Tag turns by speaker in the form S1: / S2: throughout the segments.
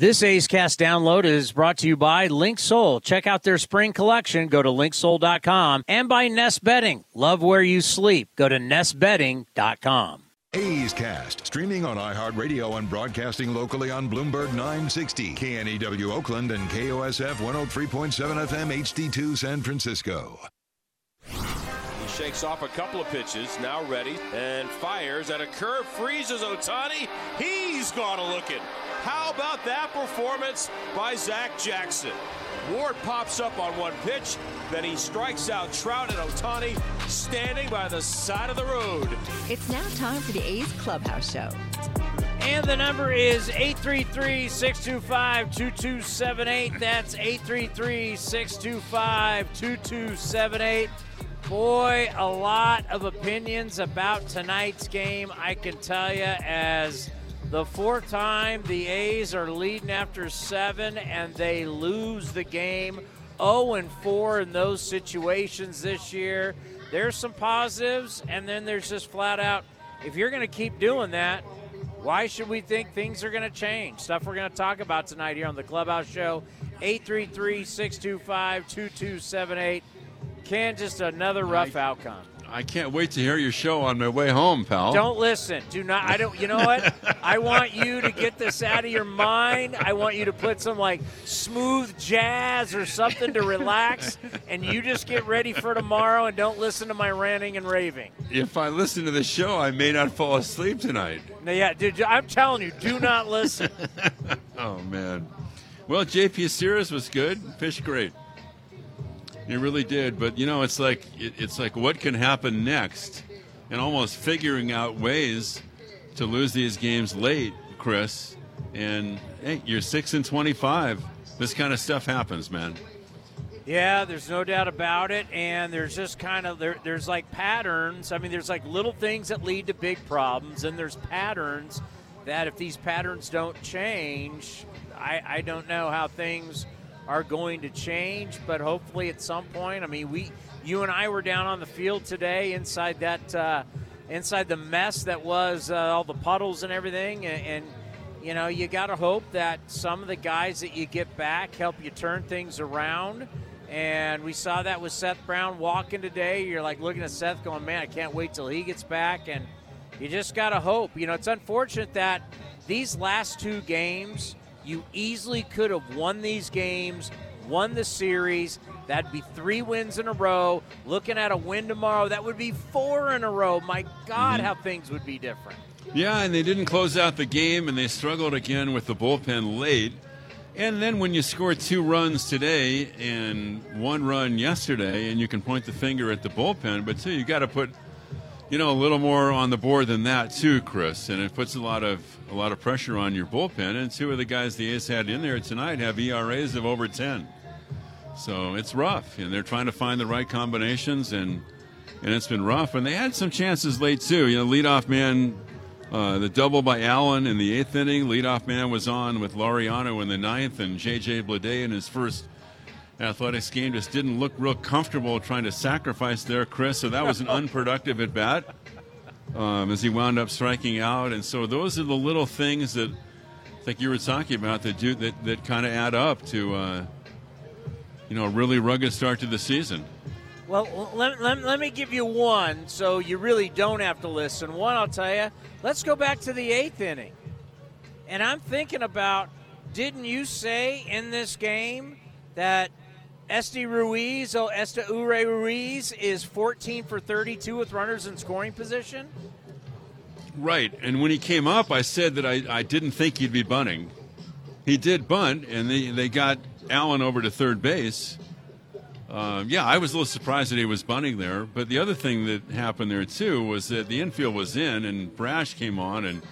S1: This A's Cast download is brought to you by Link Linksoul. Check out their spring collection. Go to linksoul.com and by Nest Bedding. Love where you sleep. Go to nestbedding.com.
S2: A's Cast, streaming on iHeartRadio and broadcasting locally on Bloomberg 960, KNEW Oakland, and KOSF 103.7 FM HD2 San Francisco.
S3: He shakes off a couple of pitches, now ready, and fires at a curve, freezes Ohtani. He's gone a looking. How about that performance by Zach Jackson? Ward pops up on one pitch, then he strikes out Trout and Ohtani standing by the side of the road.
S4: It's now time for the A's Clubhouse Show.
S1: And the number is 833 625 2278. That's 833 625 2278. Boy, a lot of opinions about tonight's game, I can tell you, as the fourth time the A's are leading after seven and they lose the game 0 and 4 in those situations this year. There's some positives, and then there's just flat out if you're going to keep doing that, why should we think things are going to change? Stuff we're going to talk about tonight here on the Clubhouse Show. 833 625 2278. Ken, just another rough outcome.
S5: I can't wait to hear your show on my way home, pal.
S1: Don't listen. Do not. I don't. You know what? I want you to get this out of your mind. I want you to put some like smooth jazz or something to relax, and you just get ready for tomorrow and don't listen to my ranting and raving.
S5: If I listen to the show, I may not fall asleep tonight.
S1: Now, yeah, dude. I'm telling you, do not listen.
S5: oh man. Well, JP Sears was good. Fish great. It really did, but you know, it's like it, it's like what can happen next, and almost figuring out ways to lose these games late, Chris. And hey, you're six and twenty-five. This kind of stuff happens, man.
S1: Yeah, there's no doubt about it, and there's just kind of there, there's like patterns. I mean, there's like little things that lead to big problems, and there's patterns that if these patterns don't change, I, I don't know how things are going to change, but hopefully at some point. I mean, we, you and I were down on the field today inside that, uh, inside the mess that was uh, all the puddles and everything, and, and you know, you got to hope that some of the guys that you get back help you turn things around. And we saw that with Seth Brown walking today. You're like looking at Seth going, man, I can't wait till he gets back. And you just got to hope. You know, it's unfortunate that these last two games you easily could have won these games, won the series. That'd be three wins in a row. Looking at a win tomorrow, that would be four in a row. My God, mm-hmm. how things would be different.
S5: Yeah, and they didn't close out the game, and they struggled again with the bullpen late. And then when you score two runs today and one run yesterday, and you can point the finger at the bullpen, but too, you got to put you know, a little more on the board than that too, Chris, and it puts a lot of a lot of pressure on your bullpen. And two of the guys the A's had in there tonight have ERAs of over ten, so it's rough, and they're trying to find the right combinations, and and it's been rough. And they had some chances late too. You know, leadoff man, uh, the double by Allen in the eighth inning. Leadoff man was on with Laureano in the ninth, and J.J. Bleday in his first Athletics game just didn't look real comfortable trying to sacrifice there, Chris. So that was an unproductive at bat um, as he wound up striking out. And so those are the little things that, like you were talking about, that do that, that kind of add up to, uh, you know, a really rugged start to the season.
S1: Well, let, let, let me give you one so you really don't have to listen. One, I'll tell you, let's go back to the eighth inning. And I'm thinking about didn't you say in this game that Esteury Ruiz, oh, Esteury Ruiz is 14 for 32 with runners in scoring position.
S5: Right, and when he came up, I said that I, I didn't think he'd be bunting. He did bunt, and they, they got Allen over to third base. Uh, yeah, I was a little surprised that he was bunting there. But the other thing that happened there too was that the infield was in, and Brash came on, and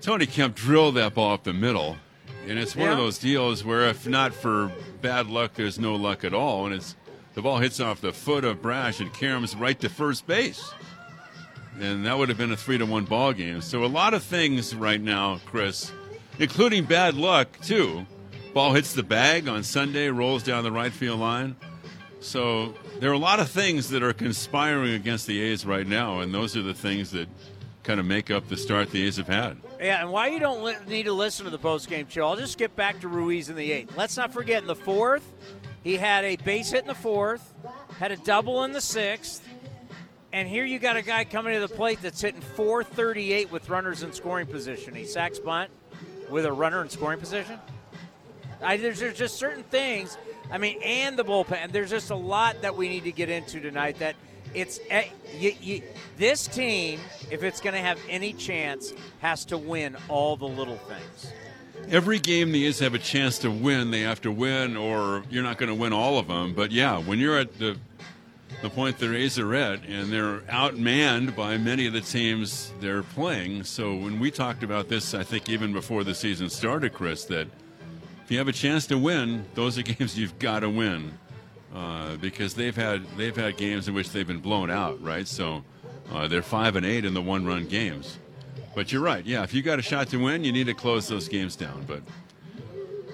S5: Tony Kemp drilled that ball up the middle. And it's one yeah. of those deals where if not for bad luck, there's no luck at all. And it's the ball hits off the foot of Brash and Karams right to first base. And that would have been a three to one ball game. So a lot of things right now, Chris, including bad luck too. Ball hits the bag on Sunday, rolls down the right field line. So there are a lot of things that are conspiring against the A's right now, and those are the things that kind of make up the start the A's have had.
S1: Yeah, and why you don't li- need to listen to the post game show? I'll just get back to Ruiz in the eighth. Let's not forget in the fourth, he had a base hit in the fourth, had a double in the sixth, and here you got a guy coming to the plate that's hitting 438 with runners in scoring position. He sacks bunt with a runner in scoring position. I, there's, there's just certain things. I mean, and the bullpen. There's just a lot that we need to get into tonight. That it's eh, you, you, this team, if it's going to have any chance, has to win all the little things.
S5: Every game the A's have a chance to win, they have to win, or you're not going to win all of them. But yeah, when you're at the the point the A's are at, and they're outmanned by many of the teams they're playing. So when we talked about this, I think even before the season started, Chris, that if you have a chance to win, those are games you've got to win uh, because they've had they've had games in which they've been blown out, right? So uh, they're five and eight in the one-run games. But you're right. Yeah, if you got a shot to win, you need to close those games down. But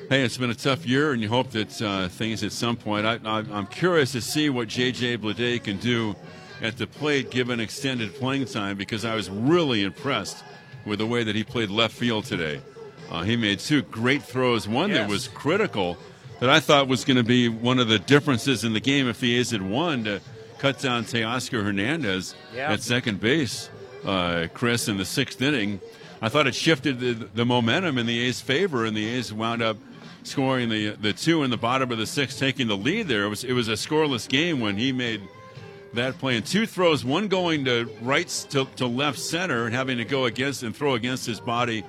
S5: hey, it's been a tough year, and you hope that uh, things at some point. I, am curious to see what J.J. Bleday can do at the plate given extended playing time because I was really impressed with the way that he played left field today. Uh, he made two great throws, one
S1: yes.
S5: that was critical that I thought was going to be one of the differences in the game if the A's had won to cut down Teoscar Hernandez
S1: yeah.
S5: at second base, uh, Chris, in the sixth inning. I thought it shifted the, the momentum in the A's favor, and the A's wound up – scoring the the two in the bottom of the sixth, taking the lead there. It was it was a scoreless game when he made that play. And two throws, one going to right to, to left center and having to go against and throw against his body,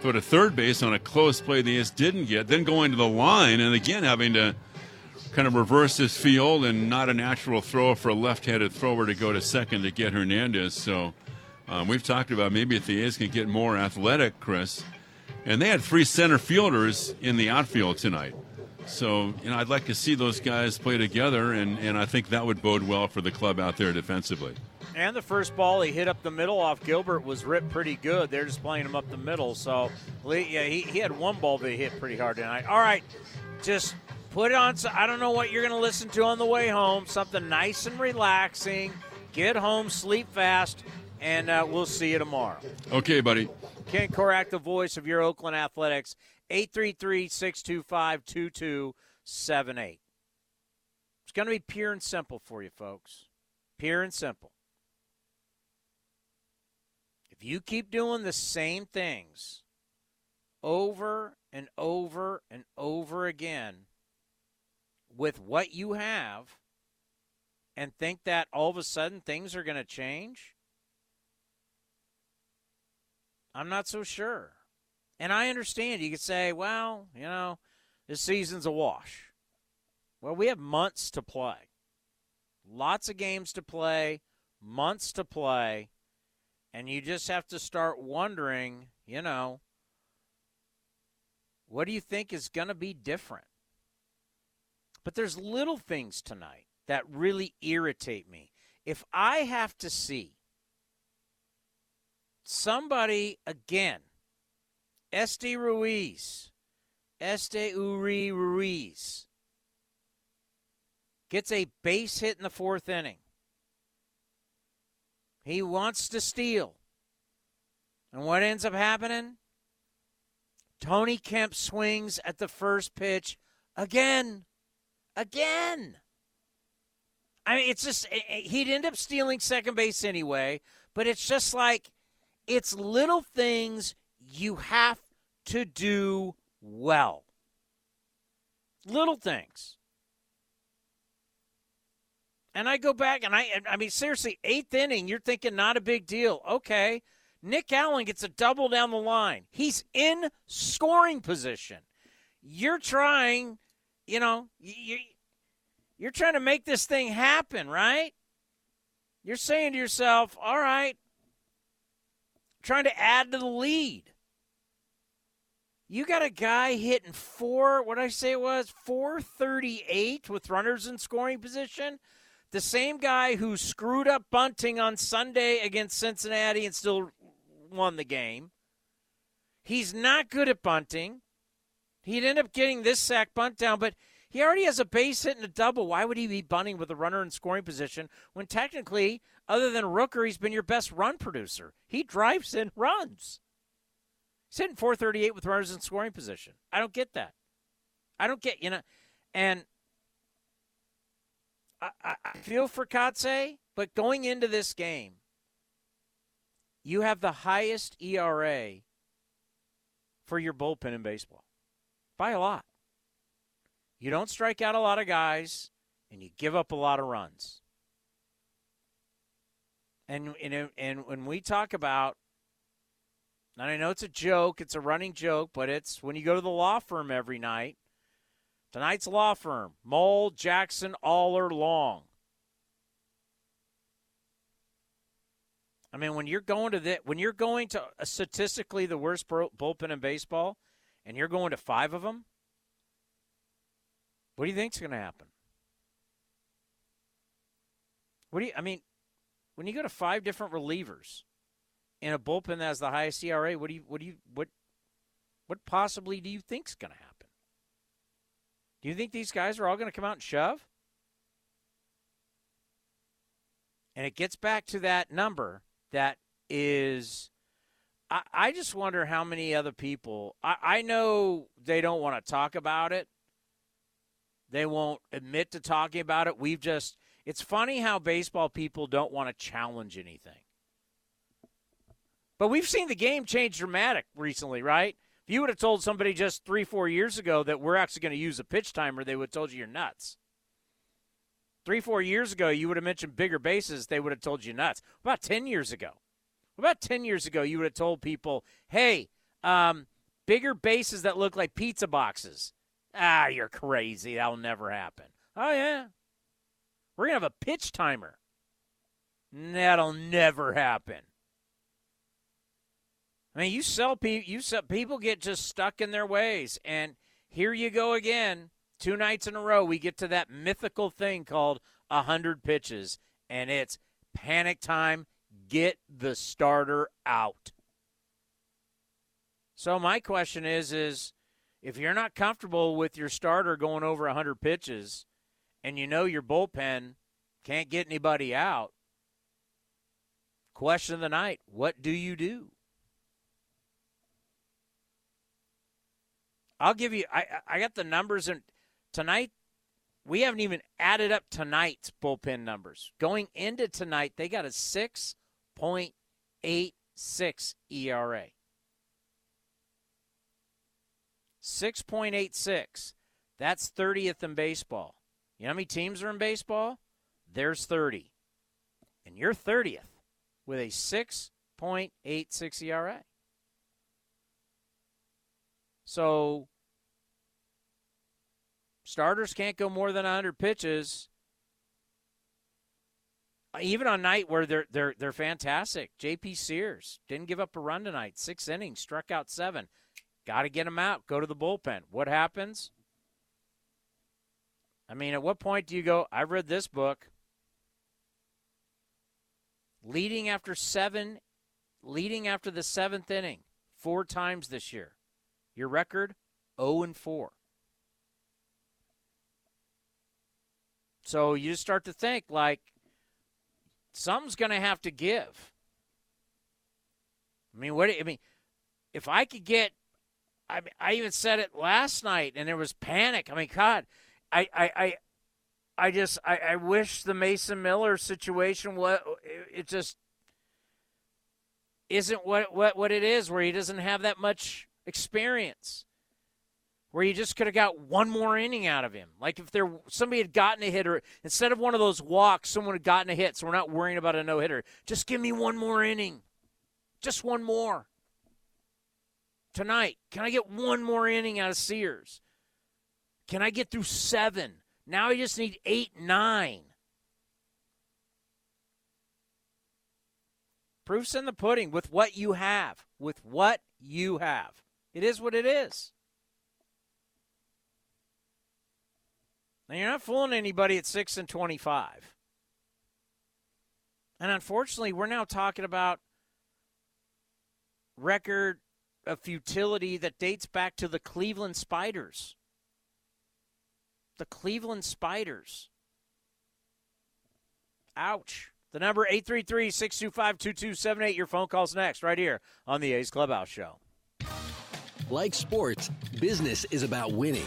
S5: throw to third base on a close play the A's didn't get. Then going to the line and again having to kind of reverse his field and not a natural throw for a left-handed thrower to go to second to get Hernandez. So. Um, we've talked about maybe if the A's can get more athletic, Chris, and they had three center fielders in the outfield tonight. So, you know, I'd like to see those guys play together, and, and I think that would bode well for the club out there defensively.
S1: And the first ball he hit up the middle off Gilbert was ripped pretty good. They're just playing him up the middle. So, yeah, he, he had one ball that he hit pretty hard tonight. All right, just put it on. I don't know what you're going to listen to on the way home. Something nice and relaxing. Get home, sleep fast, and uh, we'll see you tomorrow.
S5: Okay, buddy.
S1: Ken Korach, the voice of your Oakland Athletics, 833 625 2278. It's going to be pure and simple for you, folks. Pure and simple. If you keep doing the same things over and over and over again with what you have and think that all of a sudden things are going to change, I'm not so sure. And I understand you could say, well, you know, this season's a wash. Well, we have months to play. Lots of games to play, months to play, and you just have to start wondering, you know, what do you think is going to be different? But there's little things tonight that really irritate me. If I have to see somebody again, Este Ruiz, Esteury Ruiz, gets a base hit in the fourth inning. He wants to steal. And what ends up happening? Tony Kemp swings at the first pitch again. Again. I mean, it's just, eh, eh, he'd end up stealing second base anyway, but it's just like it's little things you have to do well. Little things. And I go back and I I mean seriously, eighth inning, you're thinking not a big deal. Okay. Nick Allen gets a double down the line. He's in scoring position. You're trying, you know, you you're trying to make this thing happen, right? You're saying to yourself, all right, trying to add to the lead. You got a guy hitting four, what I say it was, 438 with runners in scoring position. The same guy who screwed up bunting on Sunday against Cincinnati and still won the game. He's not good at bunting. He'd end up getting this sac bunt down, but he already has a base hit and a double. Why would he be bunting with a runner in scoring position when technically Other than Rooker, he's been your best run producer. He drives in runs. He's hitting 438 with runners in scoring position. I don't get that. I don't get, you know, and I, I, feel for Kotsay, but going into this game, you have the highest ERA for your bullpen in baseball by a lot. You don't strike out a lot of guys, and you give up a lot of runs. And and, and when we talk about, and I know it's a joke, it's a running joke, but it's when you go to the law firm every night. Tonight's law firm: Moll, Jackson, Aller, Long. I mean, when you're going to the when you're going to a statistically the worst bullpen in baseball, and you're going to five of them, what do you think's going to happen? What do you? I mean, when you go to five different relievers in a bullpen that has the highest ERA, what do you? What do you? What? What possibly do you think's going to happen? Do you think these guys are all going to come out and shove? And it gets back to that number that is I, I just wonder how many other people I, I know they don't want to talk about it. They won't admit to talking about it. We've just it's funny how baseball people don't want to challenge anything. But we've seen the game change dramatic recently, right? If you would have told somebody just three, four years ago that we're actually going to use a pitch timer, they would have told you you're nuts. Three, four years ago, you would have mentioned bigger bases. They would have told you nuts. About 10 years ago. About 10 years ago, you would have told people, hey, um, bigger bases that look like pizza boxes. Ah, you're crazy. That'll never happen. Oh, yeah. We're going to have a pitch timer. That'll never happen. I mean, you sell people, you sell, people get just stuck in their ways. And here you go again two nights in a row, we get to that mythical thing called 100 pitches, and it's panic time. Get the starter out. So my question is is if you're not comfortable with your starter going over 100 pitches and you know your bullpen can't get anybody out, question of the night, what do you do? I'll give you I I got the numbers and Tonight, we haven't even added up tonight's bullpen numbers. Going into tonight, they got a 6.86 ERA. 6.86. That's 30th in baseball. You know how many teams are in baseball? There's 30. And you're 30th with a 6.86 ERA. So Starters can't go more than 100 pitches. Even on night where they're they're they're fantastic. J.P. Sears didn't give up a run tonight. Six innings, struck out seven. Got to get him out. Go to the bullpen. What happens? I mean, at what point do you go? I read this book. Leading after seven, leading after the seventh inning, four times this year. Your record, 0 and 4. So you just start to think like something's going to have to give. I mean, what? I mean, if I could get, I mean, I even said it last night, and there was panic. I mean, God, I, I, I, I just, I, I wish the Mason Miller situation was, it just isn't what what what it is, where he doesn't have that much experience where you just could have got one more inning out of him. Like if there somebody had gotten a hitter instead of one of those walks, someone had gotten a hit, so we're not worrying about a no hitter. Just give me one more inning, just one more tonight. Can I get one more inning out of Sears? Can I get through seven? Now I just need eight, nine. Proof's in the pudding with what you have. With what you have. It is what it is. Now you're not fooling anybody at six and twenty-five. And unfortunately, we're now talking about record of futility that dates back to the Cleveland Spiders. The Cleveland Spiders. Ouch. The number 833-625-2278. Your phone calls next right here on the A's Clubhouse Show.
S6: Like sports, business is about winning.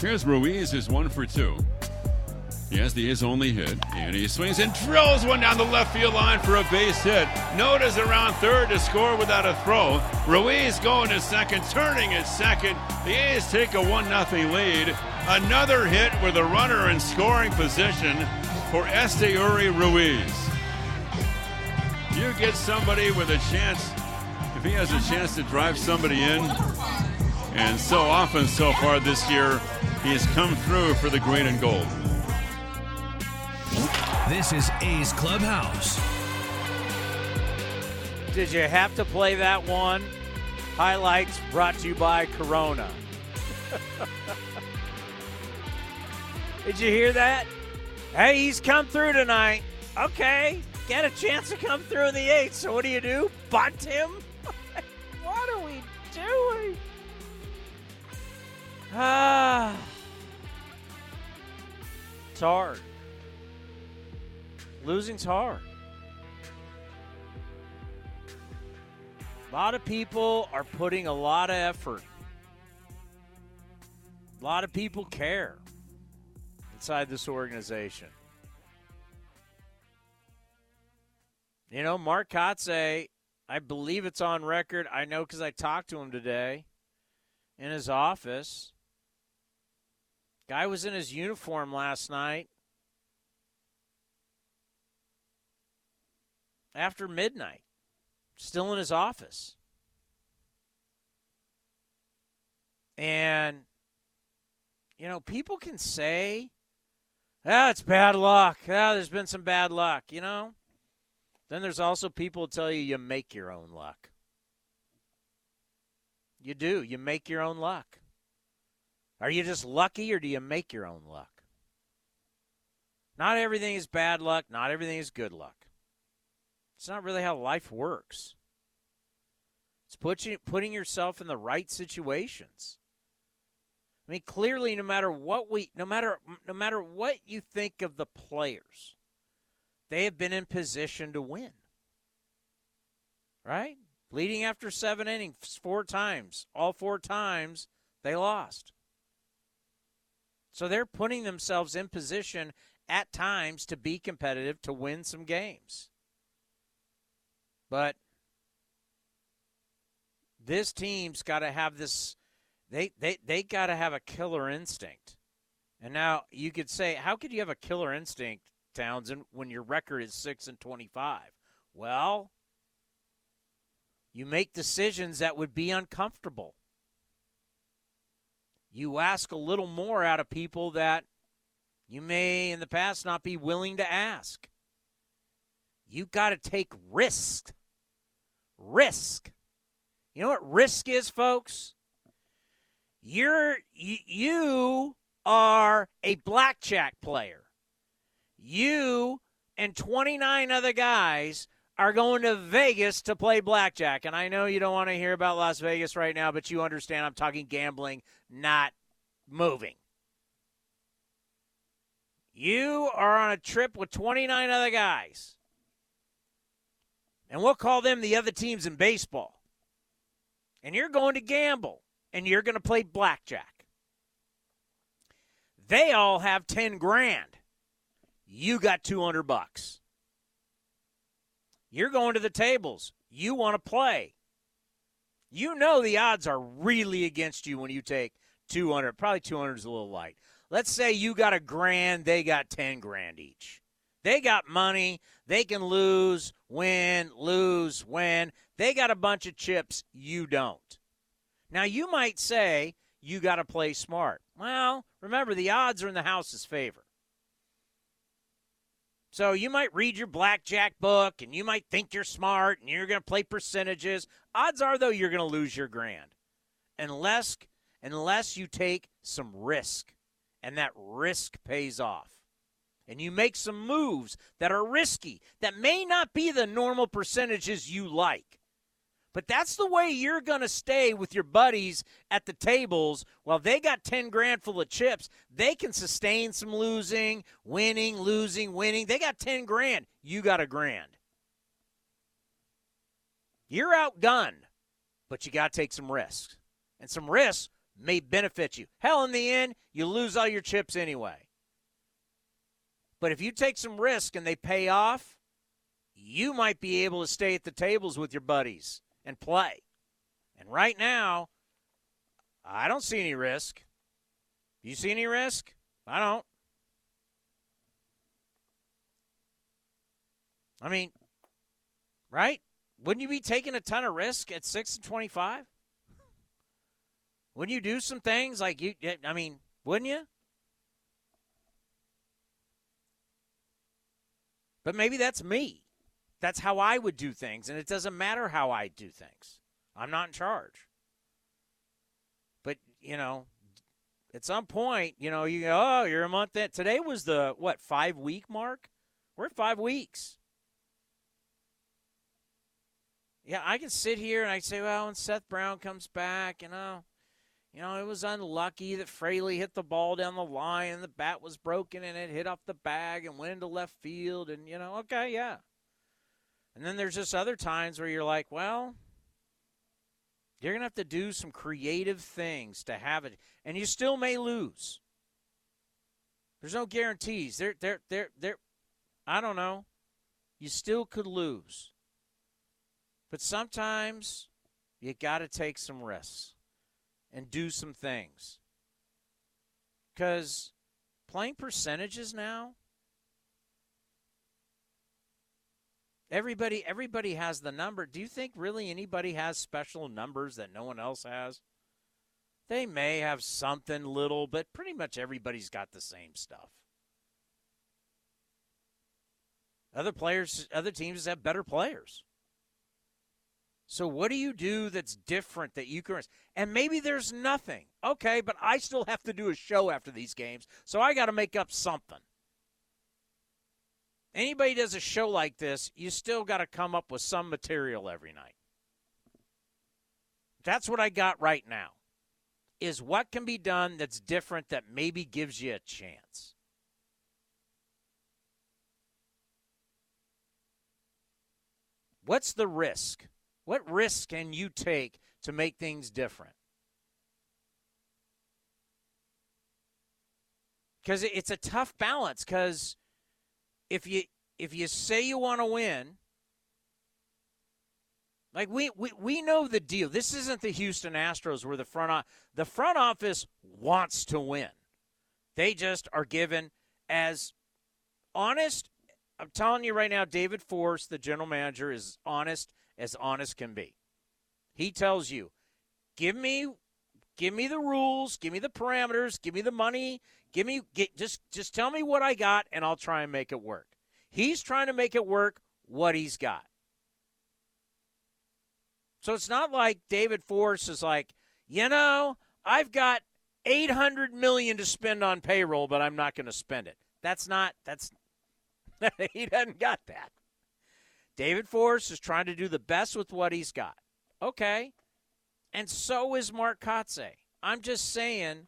S5: Here's Ruiz, is one for two. He has the his only hit, and he swings and drills one down the left field line for a base hit. Noda's around third to score without a throw. Ruiz going to second, turning at second. The A's take a 1 0 lead. Another hit with a runner in scoring position for Esteury Ruiz. You get somebody with a chance, if he has a chance to drive somebody in, and so often so far this year, he has come through for the green and gold.
S7: This is A's Clubhouse.
S1: Did you have to play that one? Highlights brought to you by Corona. Did you hear that? Hey, he's come through tonight. Okay, get a chance to come through in the eighth. So what do you do? Bunt him? what are we doing? Ah, it's hard. Losing's hard. A lot of people are putting a lot of effort. A lot of people care inside this organization. You know, Mark Kotsay, I believe it's on record. I know because I talked to him today in his office. Guy was in his uniform last night after midnight, still in his office. And, you know, people can say, ah, it's bad luck. Ah, there's been some bad luck, you know? Then there's also people who tell you you make your own luck. You do. You make your own luck. Are you just lucky or do you make your own luck? Not everything is bad luck, not everything is good luck. It's not really how life works. It's put you, putting yourself in the right situations. I mean, clearly, no matter what we, no matter no matter what you think of the players, they have been in position to win. Right? Leading after seven innings four times. All four times they lost. So they're putting themselves in position at times to be competitive to win some games. But this team's got to have this they they they got to have a killer instinct. And now you could say how could you have a killer instinct Townsend when your record is 6 and 25? Well, you make decisions that would be uncomfortable you ask a little more out of people that you may in the past not be willing to ask. You got to take risk. Risk. You know what risk is, folks? You're you are a blackjack player. You and 29 other guys are going to Vegas to play blackjack. And I know you don't want to hear about Las Vegas right now, but you understand I'm talking gambling, not moving. You are on a trip with 29 other guys. And we'll call them the other teams in baseball. And you're going to gamble and you're going to play blackjack. They all have 10 grand. You got 200 bucks. You're going to the tables. You want to play. You know the odds are really against you when you take 200. Probably 200 is a little light. Let's say you got a grand, they got 10 grand each. They got money. They can lose, win, lose, win. They got a bunch of chips. You don't. Now, you might say you got to play smart. Well, remember, the odds are in the house's favor. So you might read your blackjack book and you might think you're smart and you're going to play percentages. Odds are, though, you're going to lose your grand unless, unless you take some risk and that risk pays off. And you make some moves that are risky, that may not be the normal percentages you like. But that's the way you're going to stay with your buddies at the tables. While they got 10 grand full of chips, they can sustain some losing, winning, losing, winning. They got 10 grand. You got a grand. You're outgunned, but you got to take some risks. And some risks may benefit you. Hell, in the end, you lose all your chips anyway. But if you take some risk and they pay off, you might be able to stay at the tables with your buddies and play. And right now, I don't see any risk. You see any risk? I don't. I mean, right? Wouldn't you be taking a ton of risk at 6 and 25? Wouldn't you do some things like you? I mean, wouldn't you? But maybe that's me. That's how I would do things, and it doesn't matter how I do things. I'm not in charge. But you know, at some point, you know, you go, oh, you're a month in. Today was the what five week mark? We're at five weeks. Yeah, I can sit here and I say, well, when Seth Brown comes back, you know, you know, it was unlucky that Fraley hit the ball down the line and the bat was broken and it hit off the bag and went into left field. And, you know, okay, yeah. And then there's just other times where you're like, well, you're going to have to do some creative things to have it. And you still may lose. There's no guarantees. There, there, there, there. I don't know. You still could lose. But sometimes you got to take some risks and do some things. Because playing percentages now, everybody everybody has the number. Do you think really anybody has special numbers that no one else has? They may have something little, but pretty much everybody's got the same stuff. Other players, other teams have better players. So what do you do that's different that you can and maybe there's nothing. Okay, but I still have to do a show after these games, so I got to make up something. Anybody does a show like this, you still got to come up with some material every night. That's what I got right now. Is what can be done that's different that maybe gives you a chance. What's the risk? What risk can you take to make things different? Because it's a tough balance. Because if you if you say you want to win, like we, we we know the deal. This isn't the Houston Astros where the front the front office wants to win. They just are given as honest. I'm telling you right now, David Forst, the general manager, is honest as honest can be. He tells you, "Give me give me the rules, give me the parameters, give me the money, give me get, just just tell me what I got and I'll try and make it work." He's trying to make it work what he's got. So it's not like David Forst is like, "You know, I've got 800 million to spend on payroll, but I'm not going to spend it." That's not that's he doesn't got that. David Forst is trying to do the best with what he's got. Okay. And so is Mark Kotsay. I'm just saying,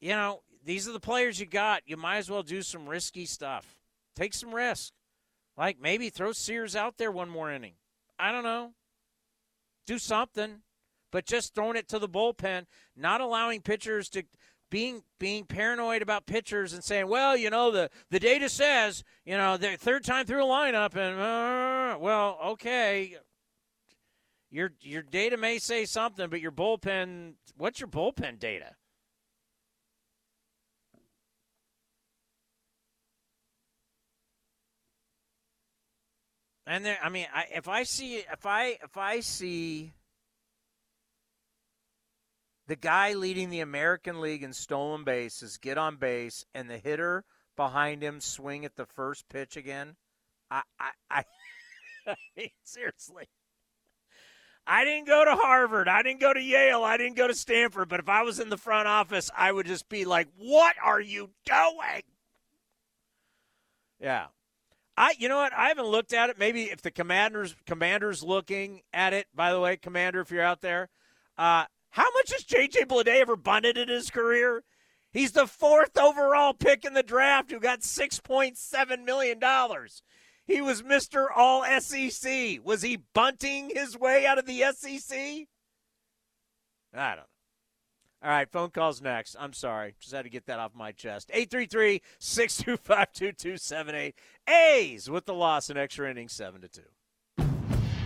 S1: you know, these are the players you got. You might as well do some risky stuff. Take some risk. Like maybe throw Sears out there one more inning. I don't know. Do something. But just throwing it to the bullpen, not allowing pitchers to being being paranoid about pitchers and saying, well, you know, the the data says, you know, the third time through a lineup, and uh, well, okay. Your your data may say something, but your bullpen. What's your bullpen data? And there, I mean, I, if I see if I if I see the guy leading the American League in stolen bases get on base, and the hitter behind him swing at the first pitch again, I I, I, I mean, seriously. I didn't go to Harvard. I didn't go to Yale. I didn't go to Stanford. But if I was in the front office, I would just be like, "What are you doing?" Yeah, I, you know what? I haven't looked at it. Maybe if the commanders, commanders looking at it. By the way, commander, if you're out there, uh, how much has J.J. Bleday ever bunted in his career? He's the fourth overall pick in the draft who got six point seven million dollars. He was Mr. All SEC. Was he bunting his way out of the SEC? I don't know. All right, phone calls next. I'm sorry. Just had to get that off my chest. 833 625 2278. A's with the loss in extra innings 7 to 2.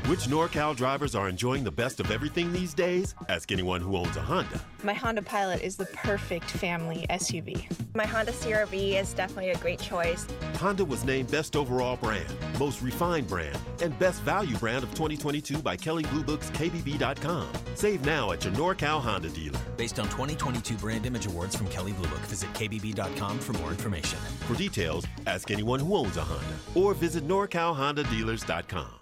S8: Which NorCal drivers are enjoying the best of everything these days? Ask anyone who owns a Honda.
S9: My Honda Pilot is the perfect family SUV.
S10: My Honda CRV is definitely a great choice.
S8: Honda was named Best Overall Brand, Most Refined Brand, and Best Value Brand of 2022 by Kelley Blue Book's KBB.com. Save now at your NorCal Honda dealer.
S11: Based on 2022 Brand Image Awards from Kelley Blue Book, visit KBB.com for more information.
S8: For details, ask anyone who owns a Honda or visit NorCalHondaDealers.com.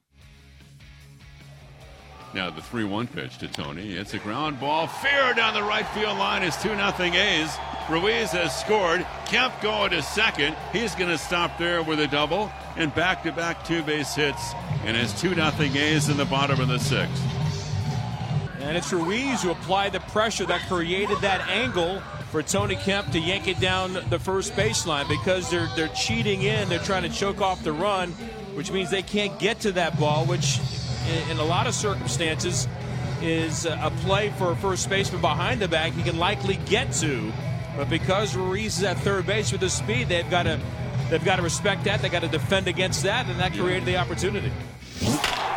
S5: Now the 3 1 pitch to Tony. It's a ground ball. Fair down the right field line is 2 0 A's. Ruiz has scored. Kemp going to second. He's going to stop there with a double and back to back two base hits. And it's 2 0 A's in the bottom of the sixth.
S12: And it's Ruiz who applied the pressure that created that angle for Tony Kemp to yank it down the first baseline because they're they're cheating in. They're trying to choke off the run, which means they can't get to that ball, which in, in a lot of circumstances is a play for a first baseman behind the bag he can likely get to. But because Ruiz is at third base with his speed, they've got to they've got to respect that. They've got to defend against that, and that created the opportunity.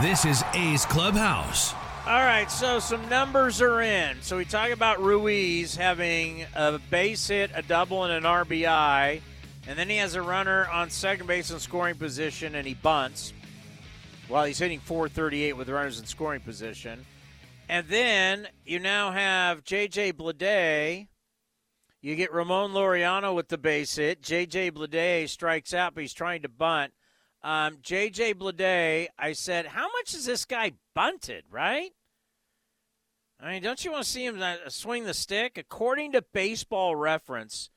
S7: This is A's Clubhouse.
S1: All right, so some numbers are in. So we talk about Ruiz having a base hit, a double, and an RBI, and then he has a runner on second base in scoring position, and he bunts while he's hitting 438 with runners in scoring position. And then you now have J.J. Bleday. You get Ramon Laureano with the base hit. J.J. Bleday strikes out, but he's trying to bunt. Um, J.J. Bleday, I said, how much is this guy bunted, right? I mean, don't you want to see him uh, swing the stick? According to Baseball Reference,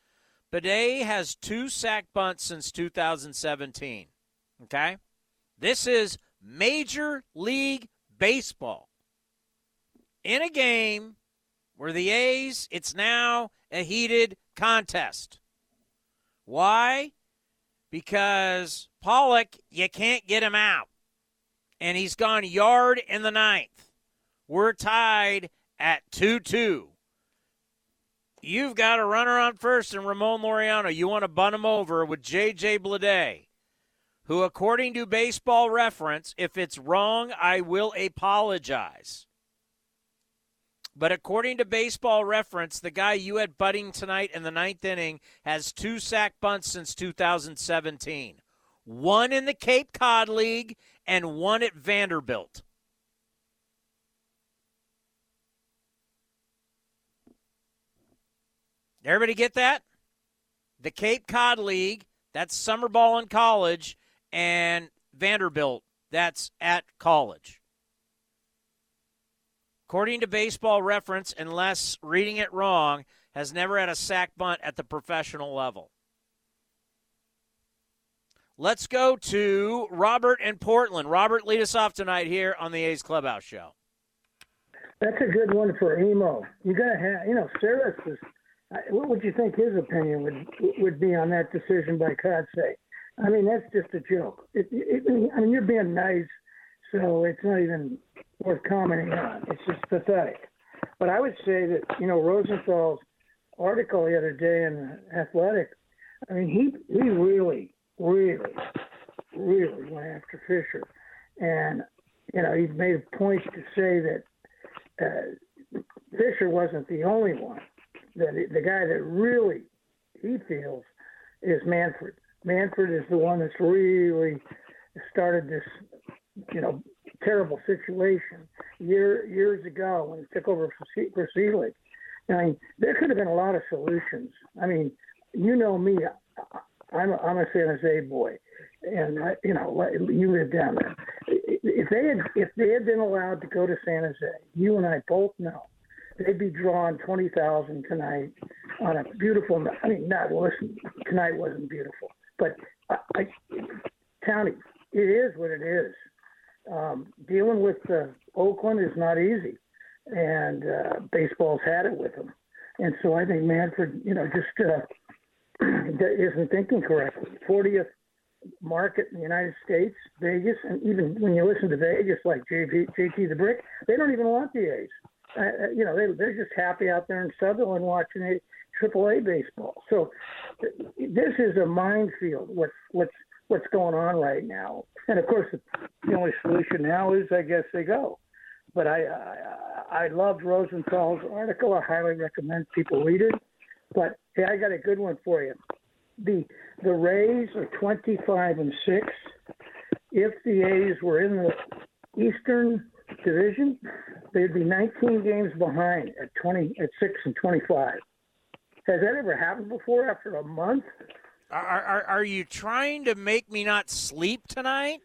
S1: Bleday has two sac bunts since 2017. Okay? This is Major League Baseball. In a game where the A's, it's now a heated contest. Why? Because Pollock, you can't get him out. and he's gone yard in the ninth. We're tied at 2 2. You've got a runner on first and Ramon Laureano. You want to bunt him over with J.J. Bleday, who, according to baseball reference, if it's wrong, I will apologize. But according to baseball reference, the guy you had butting tonight in the ninth inning has two sac bunts since 2017 one in the Cape Cod League and one at Vanderbilt. Everybody get that? The Cape Cod League, that's summer ball in college, and Vanderbilt, that's at college. According to baseball reference, unless reading it wrong, has never had a sac bunt at the professional level. Let's go to Robert in Portland. Robert, lead us off tonight here on the A's Clubhouse Show.
S13: That's a good one for emo. You gotta have, you know, Saris is. What would you think his opinion would would be on that decision by Kotsay? I mean, that's just a joke. It, it, I mean, you're being nice, so it's not even worth commenting on. It's just pathetic. But I would say that you know Rosenthal's article the other day in Athletic. I mean, he he really really, really went after Fisher. And, you know, he made a point to say that uh, Fisher wasn't the only one. That the guy that really he feels is Manfred. Manfred is the one that's really started this, you know, terrible situation year years ago when he took over for, Selig. I mean, there could have been a lot of solutions. I mean, you know me, I'm a, I'm a San Jose boy, and I, you know you live down there. If they had if they had been allowed to go to San Jose, you and I both know they'd be drawing twenty thousand tonight on a beautiful. I mean, not listen, tonight wasn't beautiful, but I, I Townie, it is what it is. Um, dealing with uh, Oakland is not easy, and uh, baseball's had it with them. And so I think Manfred, you know, just uh, isn't thinking correctly. 40th market in the United States, Vegas, and even when you listen to Vegas, like JP, JT the Brick, they don't even want the A's. Uh, you know, they, they're just happy out there in Summerlin watching a Triple A baseball. So this is a minefield. What's what's what's going on right now? And of course, the only solution now is, I guess, they go. But I I, I loved Rosenthal's article. I highly recommend people read it. But hey, I got a good one for you. The the Rays are 25 and six. If the A's were in the Eastern Division, they'd be 19 games behind at 20 at six and 25. Has that ever happened before? After a month?
S1: Are, are, are you trying to make me not sleep tonight?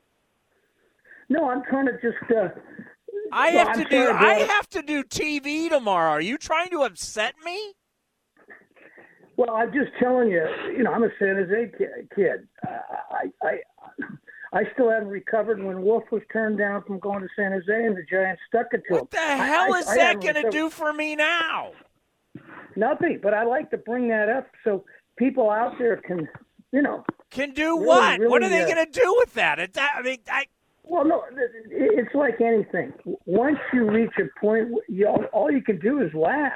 S13: No, I'm trying to just. Uh,
S1: I have I'm to do. To I have to do TV tomorrow. Are you trying to upset me?
S13: Well, I'm just telling you, you know, I'm a San Jose kid. I, I, I still haven't recovered when Wolff was turned down from going to San Jose and the Giants stuck it to
S1: him. What the hell
S13: I,
S1: is I, that going to do for me now?
S13: Nothing, but I like to bring that up so people out there can, you know,
S1: can do
S13: really,
S1: what?
S13: Really,
S1: what are they
S13: uh,
S1: going to do with that? It, I mean, I.
S13: Well, no, it's like anything. Once you reach a point, you, all you can do is laugh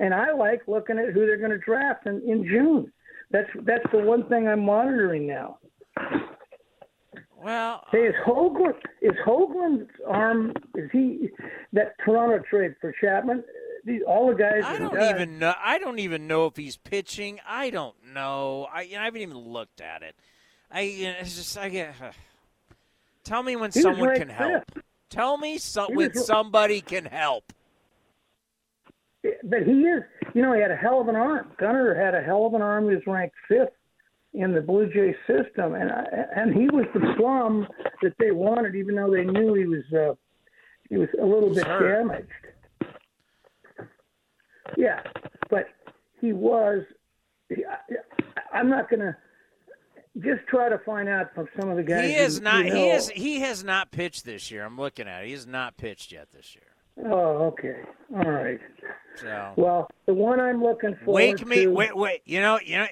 S13: and I like looking at who they're going to draft in, in June. That's that's the one thing I'm monitoring now.
S1: Well,
S13: hey, is Hoglund is Hoglund's arm? Is he that Toronto trade for Chapman? These, all the guys.
S1: I don't even know. I don't even know if he's pitching. I don't know. I, you know, I haven't even looked at it. I you know, it's just I get. Uh, tell me when
S13: he
S1: someone can help.
S13: Fifth.
S1: Tell me so, when was, somebody can help
S13: but he is, you know, he had a hell of an arm. Gunnar had a hell of an arm. He was ranked fifth in the Blue Jay system, and and he was the plum that they wanted, even though they knew he was uh, he was a little bit
S1: Sure.
S13: damaged. Yeah, but he was. I'm not going to just try to find out from some of the guys.
S1: He is
S13: who-
S1: not. He is. He has not pitched this year. I'm looking at it. He has not pitched yet this year.
S13: Oh, okay, all right.
S1: So
S13: Well, the one I'm looking for.
S1: wake me.
S13: to.
S1: Wait, wait. You know. You know.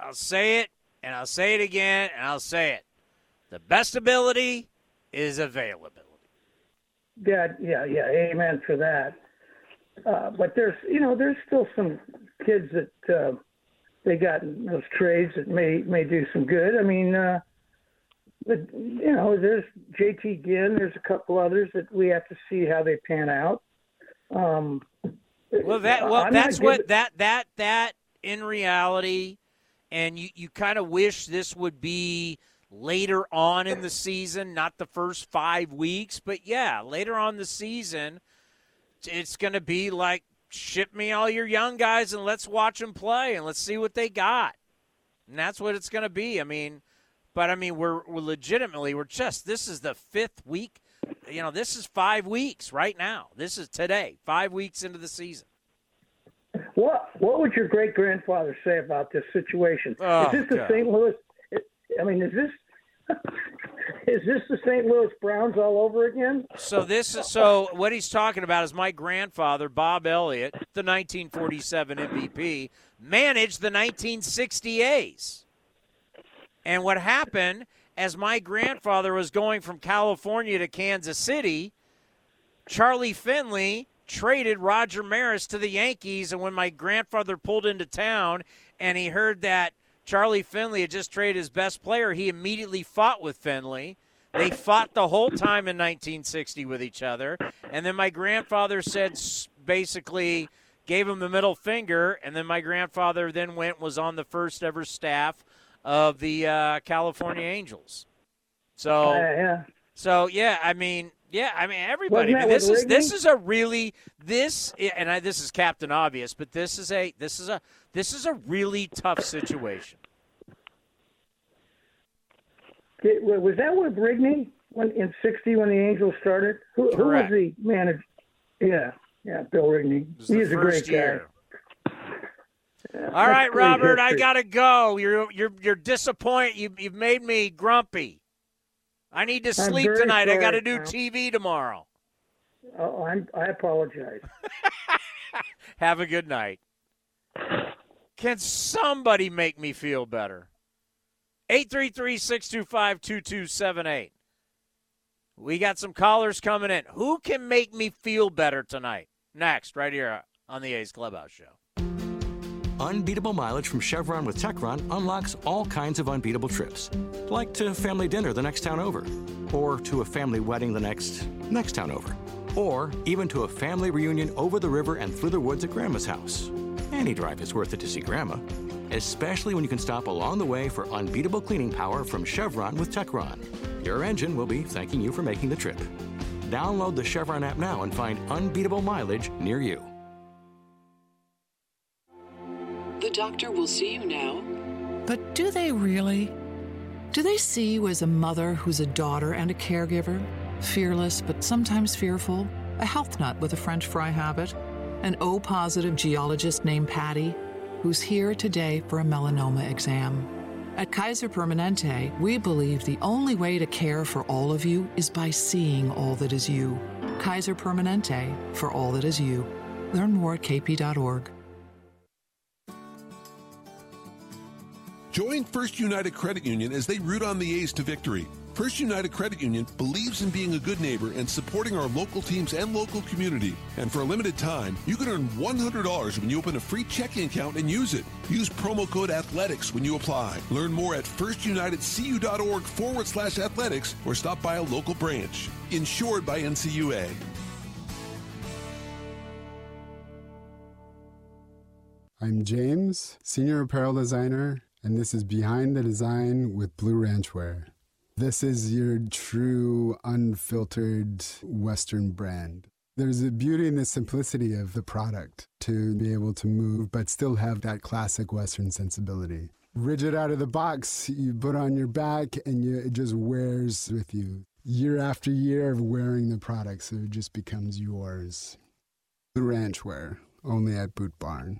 S1: I'll say it, and I'll say it again, and I'll say it. The best ability is availability.
S13: God, yeah, yeah, amen for that. Uh, but there's, you know, there's still some kids that uh, they got in those trades that may may do some good. I mean, uh, but you know, there's JT Ginn. There's a couple others that we have to see how they pan out. Um,
S1: well, that well, that's what that that that in reality, and you you kind of wish this would be later on in the season, not the first five weeks, but yeah, later on the season, it's going to be like ship me all your young guys and let's watch them play and let's see what they got, and that's what it's going to be. I mean, but I mean, we're we're legitimately we're just this is the fifth week. You know, this is five weeks right now. This is today, five weeks into the season.
S13: What What would your great grandfather say about this situation?
S1: Oh,
S13: is this the
S1: God.
S13: St. Louis? I mean, is this is this the St. Louis Browns all over again?
S1: So this is so what he's talking about is my grandfather Bob Elliott, the 1947 MVP, managed the 1960 A's. And what happened as my grandfather was going from California to Kansas City, Charlie Finley traded Roger Maris to the Yankees and when my grandfather pulled into town and he heard that Charlie Finley had just traded his best player, he immediately fought with Finley. They fought the whole time in 1960 with each other. And then my grandfather said basically gave him the middle finger. And then my grandfather then went was on the first ever staff of the uh, California Angels. So
S13: Uh, yeah.
S1: so yeah, I mean, yeah, I mean everybody. I mean, this is this is a really this and I, this is Captain Obvious, but this is a this is a this is a really tough situation.
S13: Did, was that with Rigney when in '60 when the Angels started? Who, who was the manager? Yeah, yeah, Bill Rigney. He's a great
S1: year.
S13: guy. Yeah,
S1: All right, Robert, I gotta go. You're you're you're disappointed. You you've made me grumpy. I need to sleep tonight. I got to do. TV tomorrow.
S13: Oh, I'm, I apologize.
S1: Have a good night. Can somebody make me feel better? 833 625 2278. We got some callers coming in. Who can make me feel better tonight? Next, right here on the A's Clubhouse Show.
S14: Unbeatable mileage from Chevron with Techron unlocks all kinds of unbeatable trips, like to family dinner the next town over, or to a family wedding the next next town over, or even to a family reunion over the river and through the woods at Grandma's house. Any drive is worth it to see Grandma, especially when you can stop along the way for unbeatable cleaning power from Chevron with Techron. Your engine will be thanking you for making the trip. Download the Chevron app now and find unbeatable mileage near you.
S15: The doctor will see you now. But do they really? Do they see you as a mother who's a daughter and a caregiver? Fearless, but sometimes fearful? A health nut with a French fry habit? An O positive geologist named Patty who's here today for a melanoma exam? At Kaiser Permanente, we believe the only way to care for all of you is by seeing all that is you. Kaiser Permanente, for all that is you. Learn more at kp.org.
S16: Join First United Credit Union as they root on the A's to victory. First United Credit Union believes in being a good neighbor and supporting our local teams and local community. And for a limited time, you can earn $100 when you open a free checking account and use it. Use promo code ATHLETICS when you apply. Learn more at firstunitedcu.org forward slash athletics or stop by a local branch. Insured by NCUA.
S17: I'm James, senior apparel designer, and this is Behind the Design with Blue Ranch Wear. This is your true, unfiltered Western brand. There's a beauty in the simplicity of the product to be able to move, but still have that classic Western sensibility. Rigid out of the box, you put on your back and you, it just wears with you. Year after year of wearing the product, so it just becomes yours. The Ranch Wear, only at Boot Barn.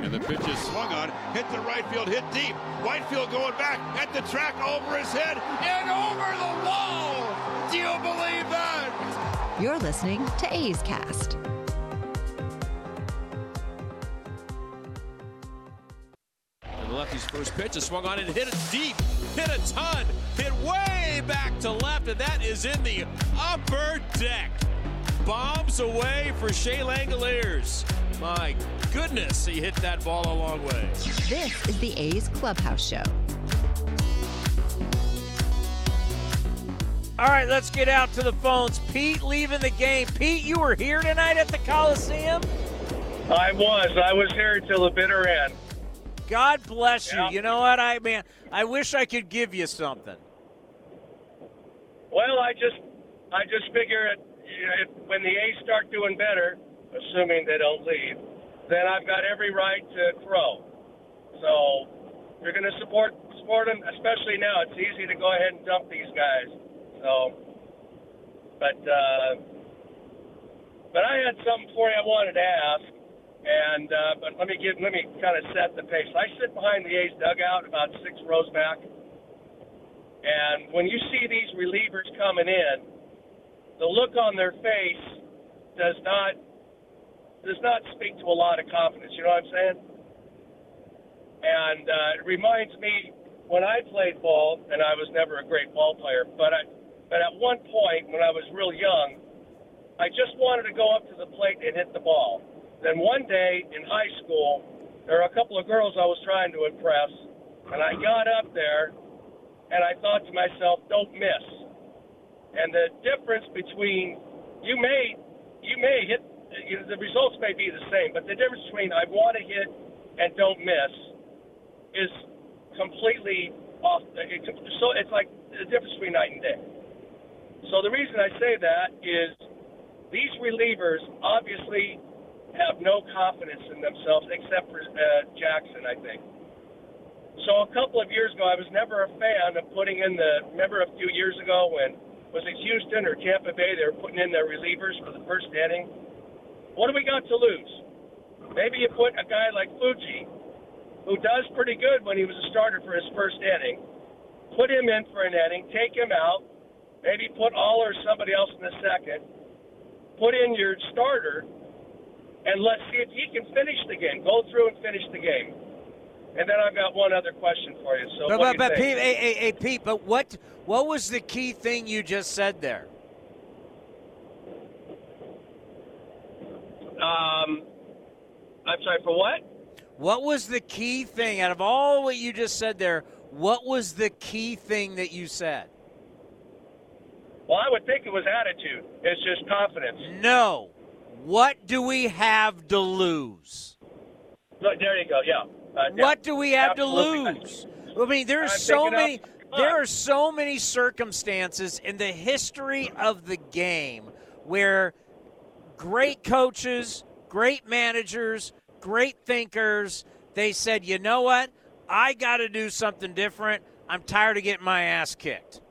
S3: And the pitch is swung on, hit the right field, hit deep. Whitefield going back at the track over his head and over the wall. Do you believe that?
S4: You're listening to A's Cast.
S3: And the lefty Fuji's first pitch is swung on and hit it deep, hit a ton, hit way back to left, and that is in the upper deck. Bombs away for Shea Langeliers. My goodness, he hit that ball a long way.
S4: This is the A's Clubhouse Show.
S1: All right, let's get out to the phones. Pete leaving the game. Pete, you were here tonight at the Coliseum?
S18: I was. I was here till the bitter end.
S1: God bless you.
S18: Yeah.
S1: You know what, I mean, I wish I could give you something.
S18: Well, I just, I just figure it, it, when the A's start doing better, assuming they don't leave, then I've got every right to throw. So you're going to support support them, especially now. It's easy to go ahead and dump these guys. So, but uh, but I had something for you I wanted to ask, and uh, but let me give let me kind of set the pace. I sit behind the A's dugout about six rows back, and when you see these relievers coming in, the look on their face does not does not speak to a lot of confidence. You know what I'm saying? And uh, it reminds me when I played ball, and I was never a great ball player, but I, but at one point when I was real young, I just wanted to go up to the plate and hit the ball. Then one day in high school, there were a couple of girls I was trying to impress, and I got up there, and I thought to myself, "Don't miss." And the difference between you may you may hit you know, the results may be the same, but the difference between I want to hit and don't miss is completely off. So it's like the difference between night and day. So the reason I say that is these relievers obviously have no confidence in themselves, except for uh, Jackson, I think. So a couple of years ago, I was never a fan of putting in the. Remember a few years ago when was it Houston or Tampa Bay? They were putting in their relievers for the first inning. What do we got to lose? Maybe you put a guy like Fuji, who does pretty good when he was a starter for his first inning. Put him in for an inning, take him out, maybe put All or somebody else in the second. Put in your starter, and let's see if he can finish the game. Go through and finish the game. And then I've got one other question for you. So,
S1: but, but, but? Pete, hey, hey, hey, Pete, but what what was the key thing you just said there?
S18: Um, I'm sorry for what?
S1: What was the key thing out of all what you just said there? What was the key thing that you said?
S18: Well, I would think it was attitude. It's just confidence.
S1: No. What do we have to lose?
S18: Look, there you go. Yeah. Uh, yeah.
S1: What do we have
S18: Absolutely.
S1: to lose? I mean, there's
S18: I'm
S1: so many. There are so many circumstances in the history of the game where great coaches, great managers, great thinkers, they said, you know what? I got to do something different. I'm tired of getting my ass kicked.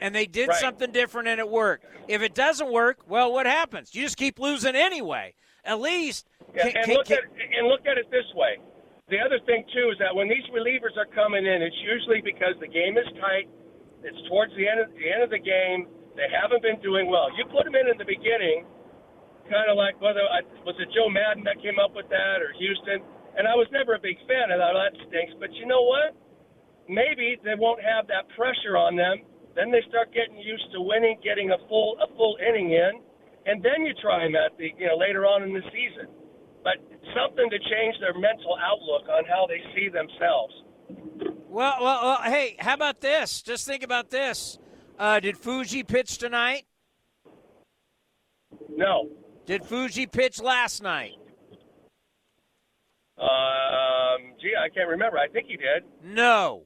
S1: And they did
S18: Right.
S1: something different and it worked. If it doesn't work, well, what happens? You just keep losing anyway. At least.
S18: Yeah,
S1: can-
S18: and
S1: can-
S18: look
S1: can-
S18: at and look at it this way. The other thing too is that when these relievers are coming in, it's usually because the game is tight. It's towards the end of the end of the game. They haven't been doing well. You put them in in the beginning, kind of like whether I, was it Joe Maddon that came up with that or Houston, and I was never a big fan of that. Oh, that stinks. But you know what? Maybe they won't have that pressure on them. Then they start getting used to winning, getting a full a full inning in, and then you try them at the you know later on in the season. But something to change their mental outlook on how they see themselves.
S1: Well, well, well, hey, how about this? Just think about this. Uh, did Fuji pitch tonight?
S18: No.
S1: Did Fuji pitch last night?
S18: Um, gee, I can't remember. I think he did.
S1: No.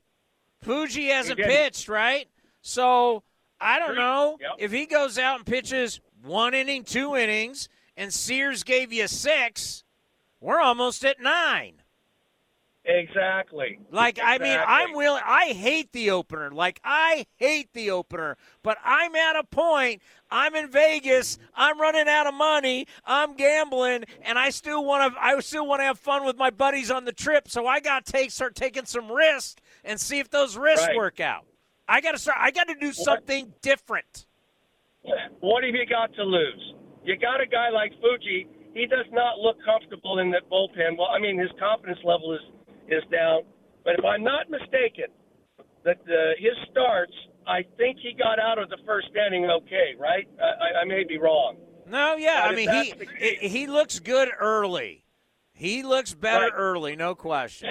S1: Fuji hasn't pitched, right? So I don't know
S18: Yep.
S1: if he goes out and pitches one inning, two innings, and Sears gave you six. We're almost at nine.
S18: Exactly.
S1: Like I mean, I'm willing. I hate the opener. Like I hate the opener. But I'm at a point. I'm in Vegas. I'm running out of money. I'm gambling, and I still want to. I still want to have fun with my buddies on the trip. So I got to take start taking some risks and see if those risks
S18: Right.
S1: work out. I got to start. I got to do something different.
S18: What have you got to lose? You got a guy like Fuji. He does not look comfortable in that bullpen. Well, I mean, his confidence level is is down. But if I'm not mistaken, that uh, his starts, I think he got out of the first inning okay, right? I, I may be wrong.
S1: No, yeah,
S18: But
S1: I mean he he he looks good early. He looks better
S18: Right.
S1: early, no question.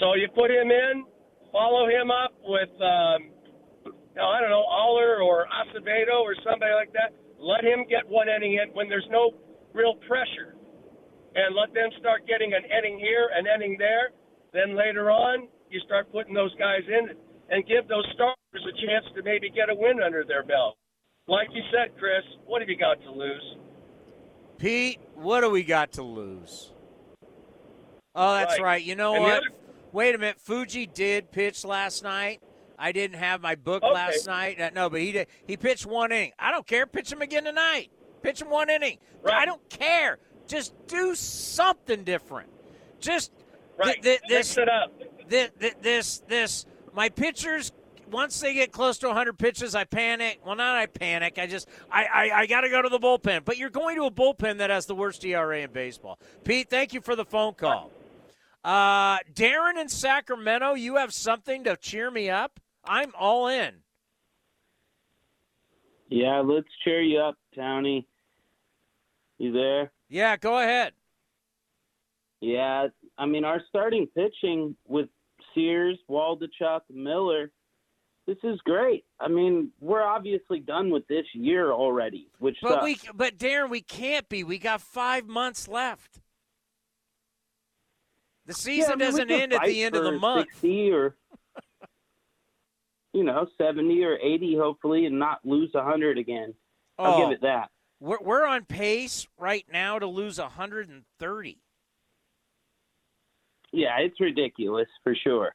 S18: So you put him in, follow him up with, um, no, I don't know, Aller or Acevedo or somebody like that. Let him get one inning in when there's no real pressure, and let them start getting an inning here, an inning there. Then later on, you start putting those guys in and give those starters a chance to maybe get a win under their belt. Like you said, Chris, what have you got to lose?
S1: Pete, what do we got to lose? Oh, that's right.
S18: Right.
S1: You know
S18: And
S1: what?
S18: other-
S1: Wait a minute. Fuji did pitch last night. I didn't have my book
S18: Okay.
S1: last night. Uh, No, but he did. He pitched one inning. I don't care. Pitch him again tonight. Pitch him one inning. I don't care. Just do something different. Just
S18: Right.
S1: th- th- this
S18: Mix it up.
S1: This, this this my pitchers once they get close to 100 pitches, I panic. Well, not I panic. I just I I, I got to go to the bullpen. But you're going to a bullpen that has the worst ERA in baseball. Pete, thank you for the phone call. Uh, Darren in Sacramento, you have something to cheer me up. I'm all in.
S19: Yeah, let's cheer you up, Townie. You there?
S1: Yeah, go ahead.
S19: Yeah, I mean our starting pitching with Sears, Waldichuk, Miller. This is great. I mean, we're obviously done with this year already, which
S1: But
S19: sucks.
S1: we but Darren, we can't be. We got five months left. The
S19: Yeah, I
S1: season
S19: mean,
S1: doesn't end at the end of the month.
S19: 60 or you know, 70 or 80 hopefully and not lose 100 again. I'll
S1: Oh.
S19: give it that.
S1: We're, we're on pace right now to lose 130.
S19: Yeah, it's ridiculous for sure.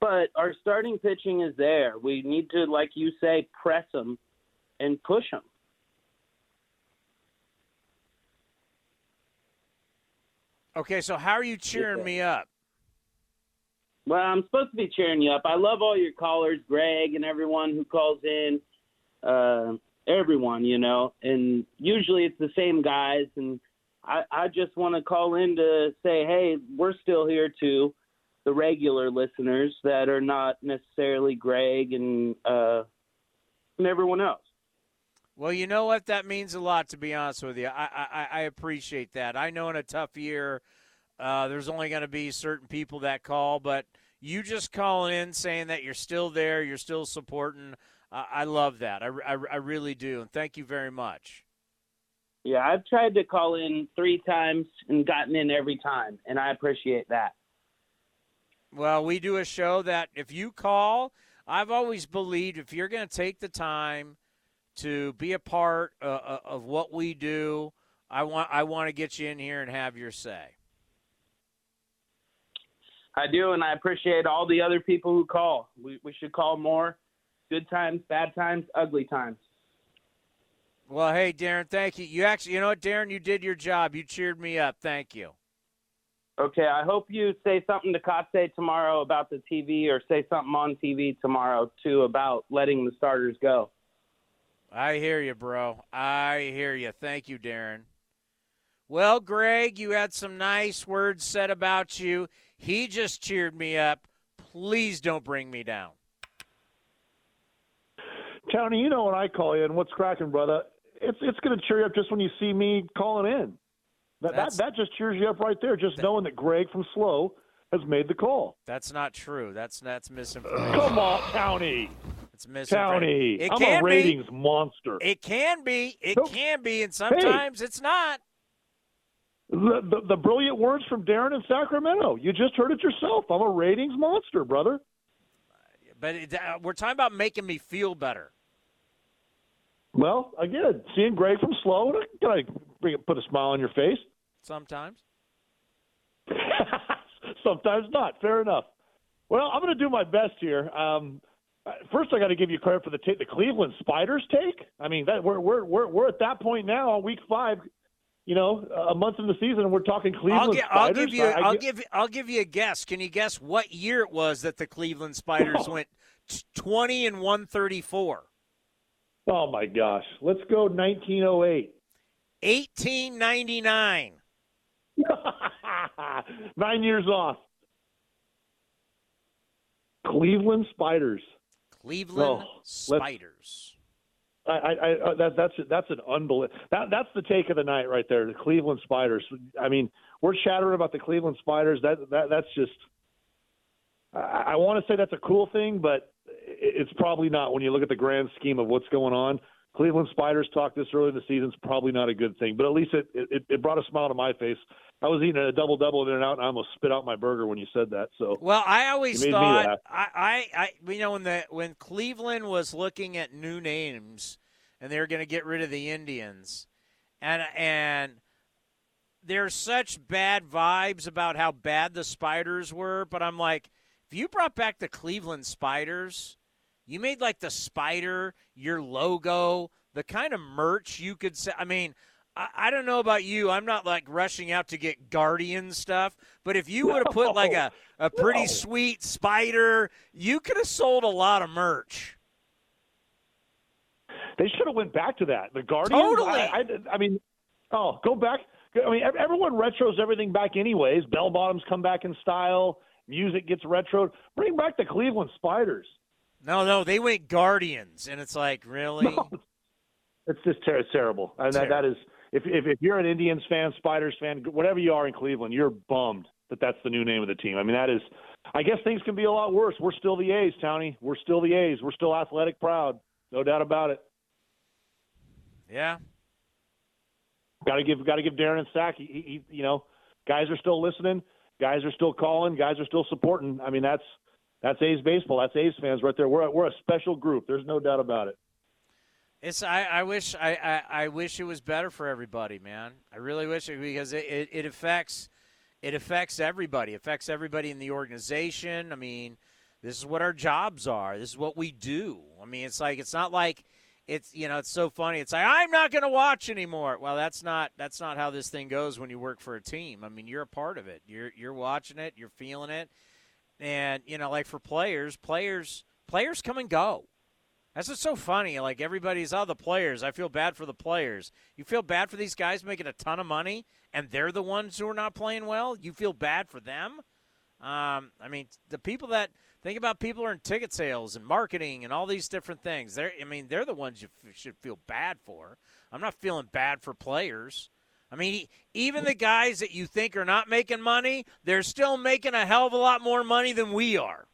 S19: But our starting pitching is there. We need to, like you say, press them and push them.
S1: Okay, so how are you cheering
S19: Yeah.
S1: me up?
S19: Well, I'm supposed to be cheering you up. I love all your callers, Greg, and everyone who calls in. Uh, everyone, you know, and usually it's the same guys. And I, I just want to call in to say, hey, we're still here too. The regular listeners that are not necessarily Greg and uh, and everyone else.
S1: Well, you know what? That means a lot, to be honest with you. I I, I appreciate that. I know in a tough year, uh, there's only going to be certain people that call, but you just calling in saying that you're still there, you're still supporting. I love that. I, I, I really do, and thank you very much.
S19: Yeah, I've tried to call in three times and gotten in every time, and I appreciate that.
S1: Well, we do a show that if you call, I've always believed if you're going to take the time to be a part uh, uh, of what we do, I want I want to get you in here and have your say.
S19: I do, and I appreciate all the other people who call. We, we should call more. Good times, bad times, ugly times.
S1: Well, hey, Darren, thank you. You actually, you know what, Darren, you did your job. You cheered me up. Thank you.
S19: Okay, I hope you say something to Kase tomorrow about the TV or say something on TV tomorrow, too, about letting the starters go.
S1: I hear you, bro. I hear you. Thank you, Darren. Well, Greg, you had some nice words said about you. He just cheered me up. Please don't bring me down.
S20: Tony, you know when I call you in, what's cracking, brother? It's it's going to cheer you up just when you see me calling in. That, that
S1: That's-
S20: that just cheers you up right there, just knowing that Greg from Slow has made the call.
S1: That's not true. That's that's misinformation.
S20: Come on, Townie.
S1: It's misinformation.
S20: Townie,
S1: It
S20: I'm
S1: can
S20: a
S1: be.
S20: ratings monster.
S1: It can be. It
S20: Nope.
S1: can be, and sometimes it's not.
S20: The, the, the brilliant words from Darren in Sacramento. You just heard it yourself. I'm a ratings monster, brother.
S1: But it, uh, we're talking about making me feel better.
S20: Well, again, seeing Greg from Slow, can I bring it, put a smile on your face?
S1: Sometimes.
S20: Sometimes not. Fair enough. Well, I'm going to do my best here. Um, first, I got to give you credit for the take, the Cleveland Spiders take. I mean, that we're we're we're we're at that point now, on week five. You know, a month in the season, and we're talking Cleveland
S1: I'll, gi- I'll give you.
S20: I- I
S1: I'll
S20: gi-
S1: give. I'll give you a guess. Can you guess what year it was that the Cleveland Spiders went twenty and one thirty four?
S20: Oh my gosh, let's go 1908.
S1: 1899.
S20: Nine years off. Cleveland Spiders.
S1: Cleveland
S20: Oh,
S1: Spiders.
S20: I, I, I uh, that, that's that's an unbelievable. That, that's the take of the night right there. The Cleveland Spiders. I mean, we're chattering about the Cleveland Spiders. That that that's just. I, I want to say that's a cool thing, but it's probably not when you look at the grand scheme of what's going on. Cleveland Spiders talked this early in the season. It's probably not a good thing, but at least it, it it brought a smile to my face. I was eating a double double in and out, and I almost spit out my burger when you said that. So
S1: Well, I always
S20: You made me
S1: thought. I, I, I, you know, when the when Cleveland was looking at new names and they were going to get rid of the Indians, and and there's such bad vibes about how bad the Spiders were, but I'm like, if you brought back the Cleveland Spiders, you made like the spider your logo, the kind of merch you could say. I mean. I I don't know about you. I'm not like rushing out to get Guardian stuff, but if you would have put like a, a pretty
S20: No.
S1: sweet spider, you could have sold a lot of merch.
S20: They should have went back to that. The Guardian.
S1: Totally.
S20: I, I, I mean, oh, go back. I mean, everyone retros everything back anyways. Bell bottoms come back in style. Music gets retro. Bring back the Cleveland Spiders.
S1: No, no, they went Guardians, and it's like really.
S20: It's just ter- it's terrible. And that, that is, if, if if you're an Indians fan, Spiders fan, whatever you are in Cleveland, you're bummed that that's the new name of the team. I mean, that is. I guess things can be a lot worse. We're still the A's, Townie. We're still the A's. We're still athletic, proud, no doubt about it.
S1: Yeah.
S20: Got to give got to give Darren and Sack. He, he- you know, guys are still listening. Guys are still calling. Guys are still supporting. I mean, that's that's A's baseball. That's A's fans right there. We're a, we're a special group. There's no doubt about it.
S1: It's I, I wish I, I, I wish it was better for everybody, man. I really wish it because it, it, it affects it affects everybody. It affects everybody in the organization. I mean, this is what our jobs are. This is what we do. I mean, it's like it's not like it's you know it's so funny. It's like I'm not going to watch anymore. Well, that's not that's not how this thing goes when you work for a team. I mean, you're a part of it. You're you're watching it. You're feeling it, and you know, like for players, players players come and go. That's what's so funny. Like everybody's, oh, the players. I feel bad for the players. You feel bad for these guys making a ton of money, and they're the ones who are not playing well. You feel bad for them. Um, I mean, the people that think about people are in ticket sales and marketing and all these different things. They're, I mean, they're the ones you f- should feel bad for. I'm not feeling bad for players. I mean, even the guys that you think are not making money, they're still making a hell of a lot more money than we are.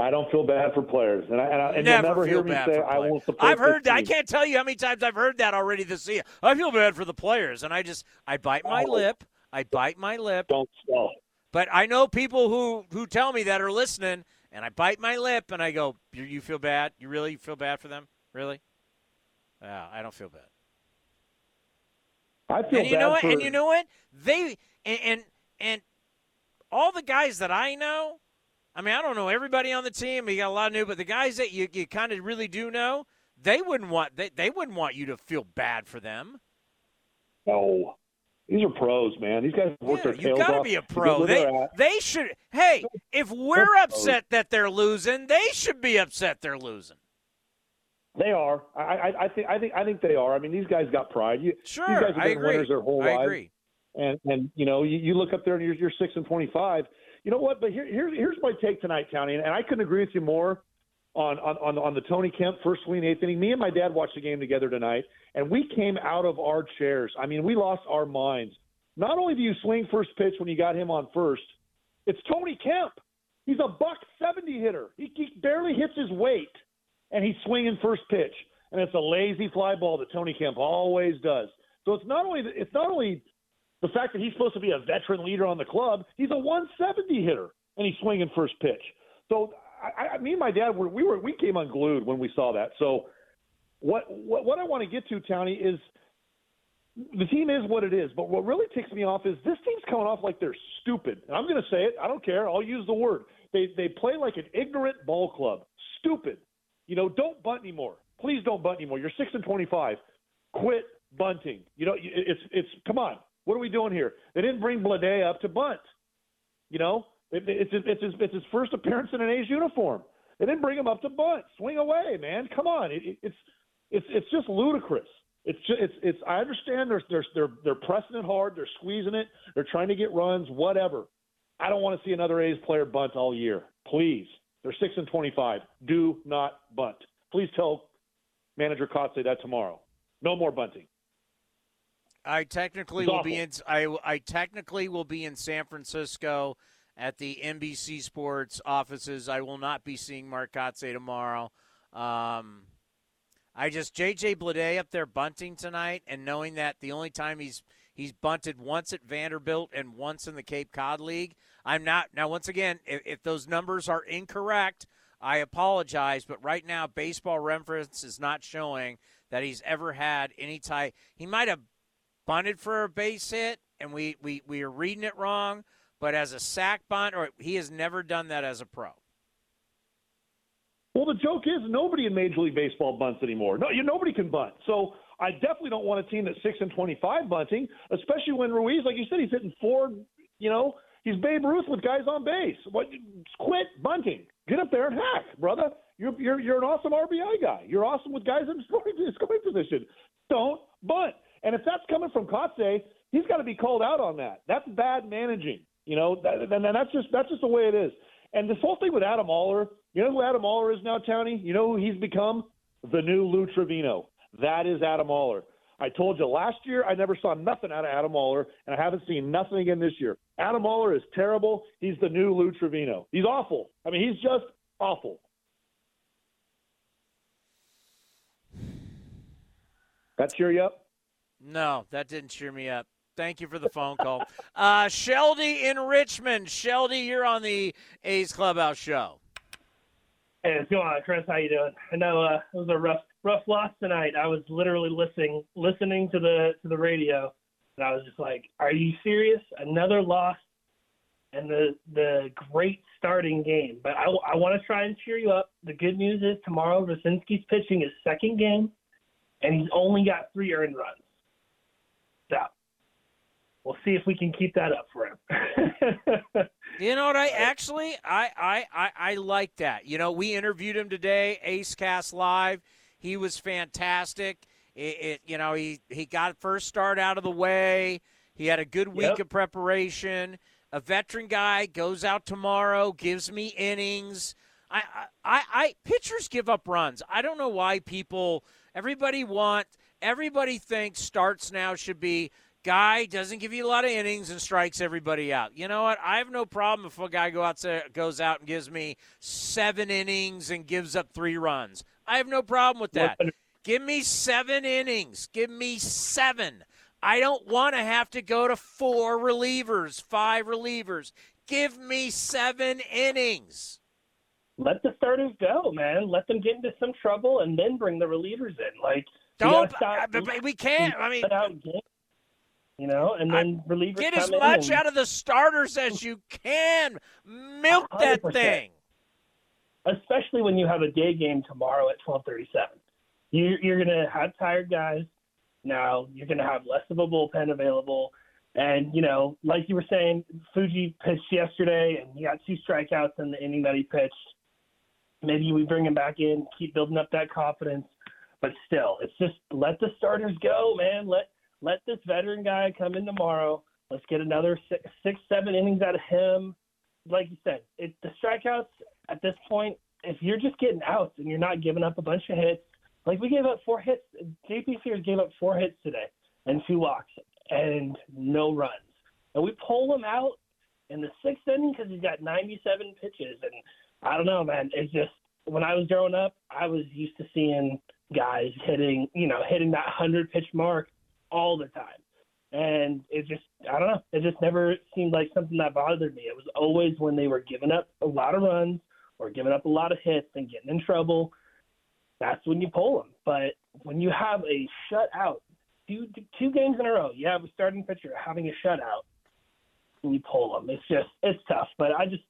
S20: I don't feel bad for players, and I, and, I, and
S1: Never
S20: you'll never
S1: feel
S20: hear me
S1: bad
S20: say I won't support.
S1: I've heard that. I can't tell you how many times I've heard that already this year. I feel bad for the players, and I just I bite my
S20: Oh.
S1: lip. I bite my lip.
S20: Don't stall.
S1: But I know people who who tell me that are listening, and I bite my lip and I go, "You, you feel bad? You really feel bad for them? Really? Yeah, I don't feel bad.
S20: I feel
S1: and you
S20: bad
S1: know what?
S20: for
S1: And you know what? They and, and and all the guys that I know. I mean, I don't know everybody on the team. You got a lot of new, but the guys that you, you kind of really do know, they wouldn't want they, they wouldn't want you to feel bad for them.
S20: No, these are pros, man. These guys work their tails
S1: You
S20: tails
S1: got to
S20: off
S1: be a pro. They they should. Hey, if we're upset that they're losing, they should be upset they're losing.
S20: They are. I, I, I think. I think. I think they are. I mean, these guys got pride. You,
S1: Sure,
S20: these guys have been winners their whole
S1: I
S20: lives.
S1: agree.
S20: And and you know, you, you look up there and you're, you're six and twenty-five. You know what? But here, here's here's my take tonight, County, and I couldn't agree with you more on on on, on the Tony Kemp first swing eighth inning. Me and my dad watched the game together tonight, and we came out of our chairs. I mean, we lost our minds. Not only do you swing first pitch when you got him on first, it's Tony Kemp. He's a buck seventy hitter. He, he barely hits his weight, and he's swinging first pitch, and it's a lazy fly ball that Tony Kemp always does. So it's not only it's not only the fact that he's supposed to be a veteran leader on the club, he's a 170 hitter, and he's swinging first pitch. So I, I, me and my dad were we were we came unglued when we saw that. So what what, what I want to get to, Townie, is the team is what it is. But what really ticks me off is this team's coming off like they're stupid. And I'm going to say it. I don't care. I'll use the word. They they play like an ignorant ball club. Stupid. You know, don't bunt anymore. Please don't bunt anymore. You're six and twenty-five. Quit bunting. You know, it's it's come on. What are we doing here? They didn't bring Bleday up to bunt. You know, it, it's it's his it's his first appearance in an A's uniform. They didn't bring him up to bunt. Swing away, man. Come on. It, it's it's it's just ludicrous. It's just, it's it's. I understand they're they're they're they're pressing it hard. They're squeezing it. They're trying to get runs. Whatever. I don't want to see another A's player bunt all year. please, they're six and twenty-five. Do not bunt. Please tell manager Kotsay that tomorrow. No more bunting.
S1: I technically
S20: It's
S1: will
S20: awful.
S1: be in. I, I technically will be in San Francisco at the NBC Sports offices. I will not be seeing Mark Kotsay tomorrow. Um, I just JJ Bleday up there bunting tonight, and knowing that the only time he's he's bunted once at Vanderbilt and once in the Cape Cod League. I'm not now. Once again, if, if those numbers are incorrect, I apologize. But right now, Baseball Reference is not showing that he's ever had any type. He might have bunted for a base hit, and we we we are reading it wrong. But as a sac bunt, or he has never done that as a pro.
S20: Well, the joke is nobody in Major League Baseball bunts anymore. No, you, nobody can bunt. So I definitely don't want a team that's six and twenty-five bunting, especially when Ruiz, like you said, he's hitting four. You know, he's Babe Ruth with guys on base. What? Quit bunting. Get up there and hack, brother. You're you're you're an awesome RBI guy. You're awesome with guys in scoring, scoring position. Don't bunt. And if that's coming from Kotsay, he's got to be called out on that. That's bad managing. You know, that, and that's just that's just the way it is. And this whole thing with Adam Aller, you know who Adam Aller is now, Townie? You know who he's become? The new Lou Trivino. That is Adam Aller. I told you last year I never saw nothing out of Adam Aller, and I haven't seen nothing again this year. Adam Aller is terrible. He's the new Lou Trivino. He's awful. I mean, he's just awful. That cheer you up?
S1: No, that didn't cheer me up. Thank you for the phone call. Uh, Sheldy in Richmond. Sheldy, you're on the A's Clubhouse show.
S21: Hey, what's going on, Chris? How you doing? I know uh, it was a rough, rough loss tonight. I was literally listening, listening to the to the radio, and I was just like, "Are you serious? Another loss?" And the the great starting game. But I, I want to try and cheer you up. The good news is tomorrow Rucinski's pitching his second game, and he's only got three earned runs. So we'll see if we can keep that up for him.
S1: You know what? I actually, I, I, I, I like that. You know, we interviewed him today, A's Cast Live. He was fantastic. It, it, you know, he he got first start out of the way. He had a good week
S21: Yep.
S1: of preparation. A veteran guy goes out tomorrow, gives me innings. I, I, I, pitchers give up runs. I don't know why people. Everybody want. Everybody thinks starts now should be guy doesn't give you a lot of innings and strikes everybody out. You know what? I have no problem if a guy go out to, goes out and gives me seven innings and gives up three runs. I have no problem with that. Give me seven innings. Give me seven. I don't want to have to go to four relievers, five relievers. Give me seven innings.
S21: let the starters go, man. Let them get into some trouble and then bring the relievers in. Like
S1: Don't.
S21: stop
S1: but we can't. I mean,
S21: games, you know, and then relievers
S1: get
S21: come
S1: as much
S21: and-
S1: out of the starters as you can. Milk that
S21: 100%.
S1: thing.
S21: especially when you have a day game tomorrow at twelve thirty seven. You, you're going to have tired guys. Now you're going to have less of a bullpen available, and you know, like you were saying, Fuji pitched yesterday, and he got two strikeouts in the inning that he pitched. Maybe we bring him back in, keep building up that confidence, but still, it's just let the starters go, man. Let let this veteran guy come in tomorrow. Let's get another six, six seven innings out of him. Like you said, it, the strikeouts at this point, if you're just getting outs and you're not giving up a bunch of hits, like we gave up four hits, JP Sears gave up four hits today and two walks and no runs. And we pull him out in the sixth inning because he's got 97 pitches. And I don't know, man. It's just when I was growing up, I was used to seeing guys hitting, you know, hitting that 100 pitch mark all the time. And it just, I don't know, it just never seemed like something that bothered me. It was always when they were giving up a lot of runs or giving up a lot of hits and getting in trouble. That's when you pull them. But when you have a shutout, two, two games in a row, you have a starting pitcher having a shutout, and you pull them. It's just, it's tough. But I just,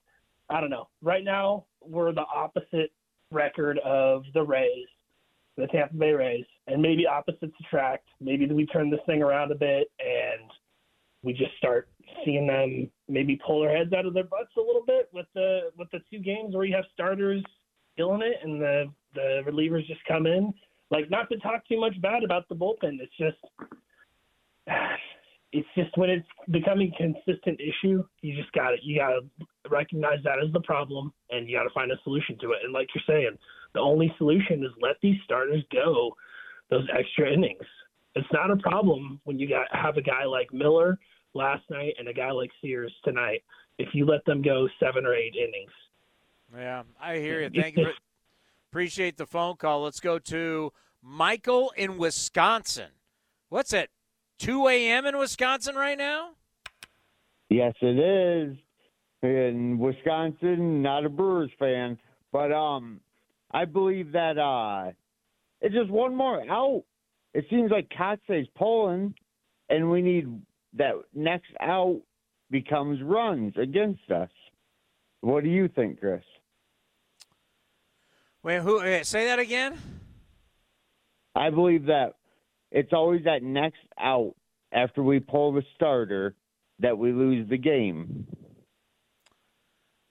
S21: I don't know. Right now, we're the opposite record of the Rays, the Tampa Bay Rays, and maybe opposites attract. Maybe we turn this thing around a bit and we just start seeing them maybe pull their heads out of their butts a little bit with the with the two games where you have starters killing it and the the relievers just come in. Like not to talk too much bad about the bullpen. It's just it's just when it's becoming a consistent issue, you just got to you got to recognize that as the problem, and you got to find a solution to it. And like you're saying, the only solution is let these starters go those extra innings. It's not a problem when you got have a guy like Miller last night and a guy like Sears tonight. If you let them go seven or eight innings.
S1: Yeah, I hear you. Thank you. For, appreciate the phone call. Let's go to Michael in Wisconsin. What's it? 2 a.m. in Wisconsin right now?
S22: Yes, it is. In Wisconsin, not a Brewers fan, but um, I believe that uh, it's just one more out. It seems like Kotsay's pulling, and we need that next out becomes runs against us. What do you think, Chris?
S1: Wait, who? Wait, say that again.
S22: I believe that it's always that next out after we pull the starter that we lose the game.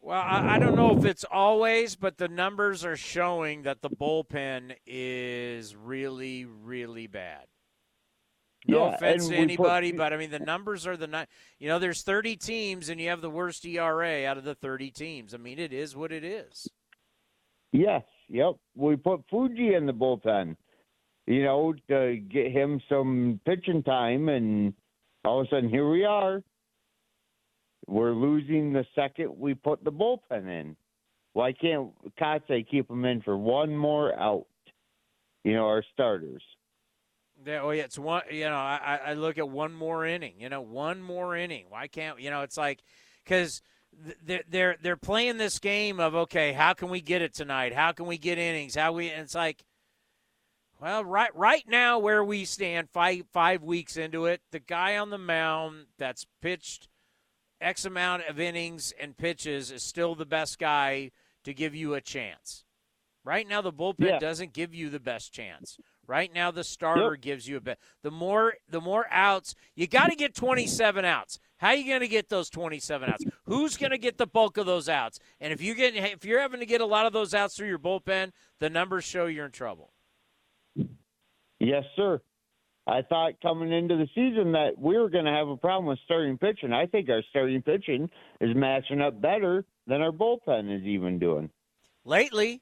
S1: Well, I, I, don't know if it's always, but the numbers are showing that the bullpen is really, really bad. No
S22: yeah,
S1: offense to anybody,
S22: put,
S1: but I mean the numbers are the you know there's 30 teams and you have the worst ERA out of the 30 teams. I mean it is what it is.
S22: Yes, yep. We put Fuji in the bullpen you know, to get him some pitching time, and all of a sudden here we are. We're losing the second we put the bullpen in. Why can't Kotsay keep him in for one more out? You know, our starters.
S1: Yeah, oh yeah, it's one. You know, I, I look at one more inning. You know, one more inning. Why can't you know? It's like because they're they're they're playing this game of okay, how can we get it tonight? How can we get innings? How we? And it's like well, right right now where we stand, five five weeks into it, the guy on the mound that's pitched X amount of innings and pitches is still the best guy to give you a chance. Right now, the bullpen yeah. doesn't give you the best chance. Right now, the starter yep. gives you a bit. The more the more outs, you got to get 27 outs. How are you going to get those 27 outs? Who's going to get the bulk of those outs? And if you get if you're having to get a lot of those outs through your bullpen, the numbers show you're in trouble.
S22: Yes, sir. I thought coming into the season that we were going to have a problem with starting pitching. I think our starting pitching is matching up better than our bullpen is even doing.
S1: Lately,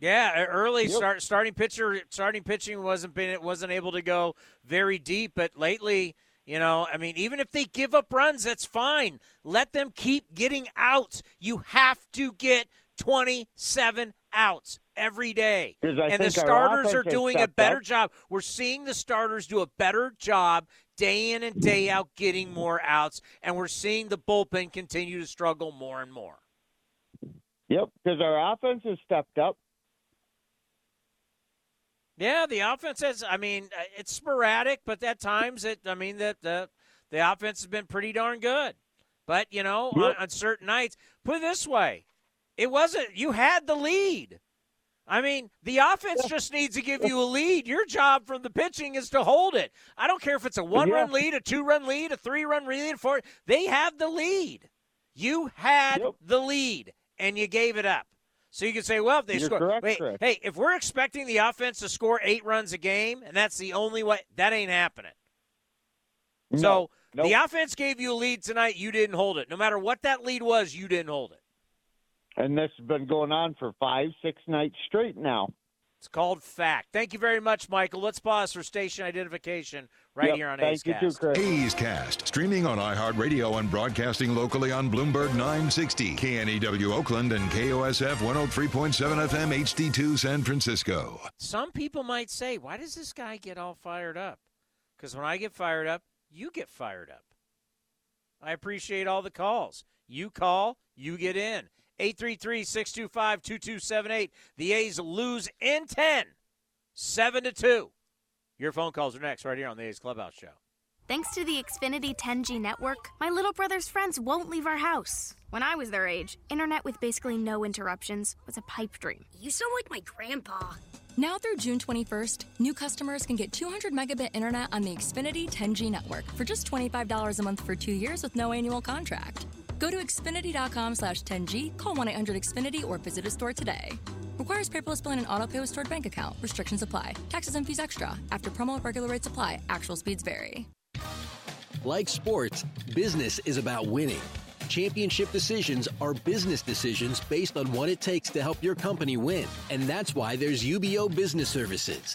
S1: yeah, early yep. start starting pitcher starting pitching wasn't been wasn't able to go very deep, but lately, you know, I mean, even if they give up runs, that's fine. Let them keep getting outs. You have to get 27 outs every day. And the starters are doing a better job. We're seeing the starters do a better job day in and day out getting more outs, and we're seeing the bullpen continue to struggle more and more.
S22: Yep, because our offense has stepped up.
S1: Yeah, the offense has. I mean, uh, it's sporadic, but at times it. I mean, that the the offense has been pretty darn good. But you know, yep. on, on certain nights, put it this way, it wasn't. You had the lead. I mean, the offense just needs to give you a lead. Your job from the pitching is to hold it. I don't care if it's a one run lead, a two run lead, a three run lead, a four. They have the lead. You had yep. the lead, and you gave it up. So you can say, well, if they
S22: You're
S1: score.
S22: Correct,
S1: wait,
S22: correct.
S1: hey, if we're expecting the offense to score eight runs a game, and that's the only way, that ain't happening.
S22: No,
S1: so
S22: nope.
S1: the offense gave you a lead tonight. You didn't hold it. No matter what that lead was, you didn't hold it.
S22: And this has been going on for five, six nights straight now.
S1: It's called fact. Thank you very much, Michael. Let's pause for station identification right
S22: yep,
S1: here on
S22: thank
S1: A's
S22: you
S1: Cast.
S22: Too, Chris.
S23: A's Cast, streaming on iHeartRadio and broadcasting locally on Bloomberg 960, KNEW Oakland, and KOSF 103.7 FM HD2 San Francisco.
S1: Some people might say, why does this guy get all fired up? Because when I get fired up, you get fired up. I appreciate all the calls. You call, you get in. 833 625 2278. The A's lose in 10, 7 to 2. Your phone calls are next, right here on the A's Clubhouse Show.
S24: Thanks to the Xfinity 10G network, my little brother's friends won't leave our house. When I was their age, internet with basically no interruptions was a pipe dream.
S25: You sound like my grandpa.
S26: Now through June 21st, new customers can get 200 megabit internet on the Xfinity 10G network for just $25 a month for two years with no annual contract. Go to Xfinity.com slash 10G, call 1 800 Xfinity, or visit a store today. Requires paperless billing and auto pay with stored bank account. Restrictions apply. Taxes and fees extra. After promo, regular rates apply. Actual speeds vary.
S6: Like sports, business is about winning. Championship decisions are business decisions based on what it takes to help your company win. And that's why there's UBEO Business Services,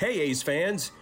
S3: Hey, A's fans.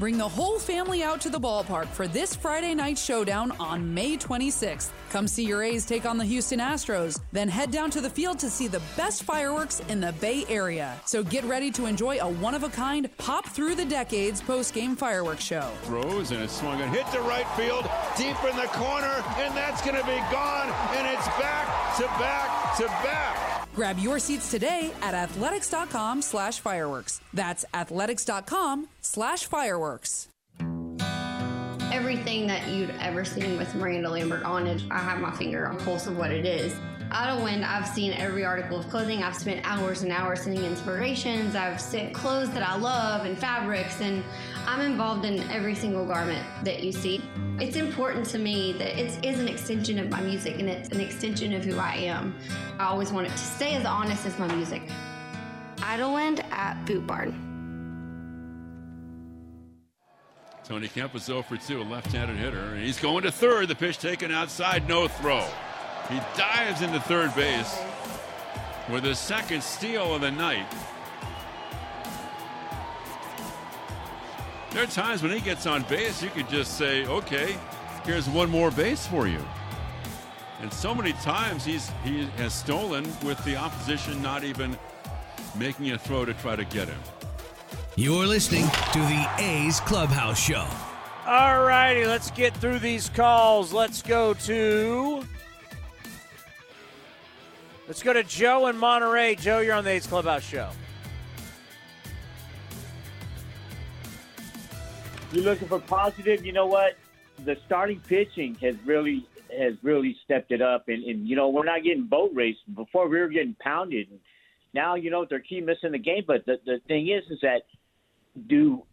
S27: Bring the whole family out to the ballpark for this Friday night showdown on May 26th. Come see your A's take on the Houston Astros, then head down to the field to see the best fireworks in the Bay Area. So get ready to enjoy a one of a kind, pop through the decades post game fireworks show.
S5: Throws and it's swung and hit to right field, deep in the corner, and that's going to be gone, and it's back to back to back.
S27: Grab your seats today at athletics.com slash fireworks. That's athletics.com slash fireworks.
S28: Everything that you'd ever seen with Miranda Lambert on it, I have my finger on pulse of what it is. Idyllwind, I've seen every article of clothing. I've spent hours and hours sending inspirations. I've sent clothes that I love and fabrics, and I'm involved in every single garment that you see. It's important to me that it is an extension of my music and it's an extension of who I am. I always want it to stay as honest as my music. Idyllwind at Boot Barn.
S5: Tony Kemp is 0 for 2, a left-handed hitter, and he's going to third. The pitch taken outside, no throw. He dives into third base with his second steal of the night. There are times when he gets on base, you could just say, okay, here's one more base for you. And so many times he's he has stolen with the opposition not even making a throw to try to get him.
S29: You're listening to the A's Clubhouse Show.
S1: All righty, let's get through these calls. Let's go to. Let's go to Joe in Monterey. Joe, you're on the A's Clubhouse Show.
S28: You're looking for positive. You know what? The starting pitching has really has really stepped it up, and, and you know we're not getting boat raced. Before we were getting pounded. Now you know they're keep missing the game. But the the thing is, is that do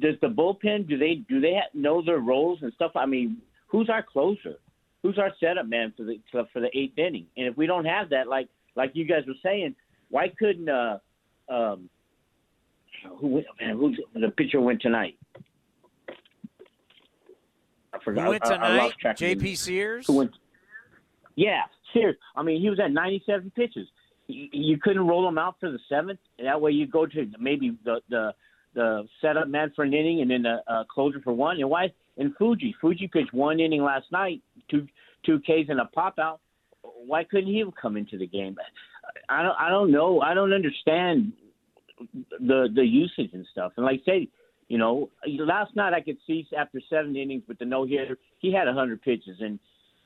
S28: does the bullpen do they do they have, know their roles and stuff? I mean, who's our closer? Who's our setup man for the for the eighth inning? And if we don't have that, like like you guys were saying, why couldn't uh um who man who's the pitcher went tonight? I forgot.
S1: Who went
S28: I- I
S1: tonight?
S28: track of
S1: JP Sears?
S28: Who went? Yeah, Sears. I mean, he was at 97 pitches. You, you couldn't roll him out for the seventh, and that way you go to maybe the the the setup man for an inning and then the a closer for one. And why? And Fuji, Fuji pitched one inning last night, two two Ks and a pop out. Why couldn't he have come into the game? I don't I don't know. I don't understand the the usage and stuff. And like I say, you know, last night I could see after seven innings with the no hitter, he had 100 pitches, and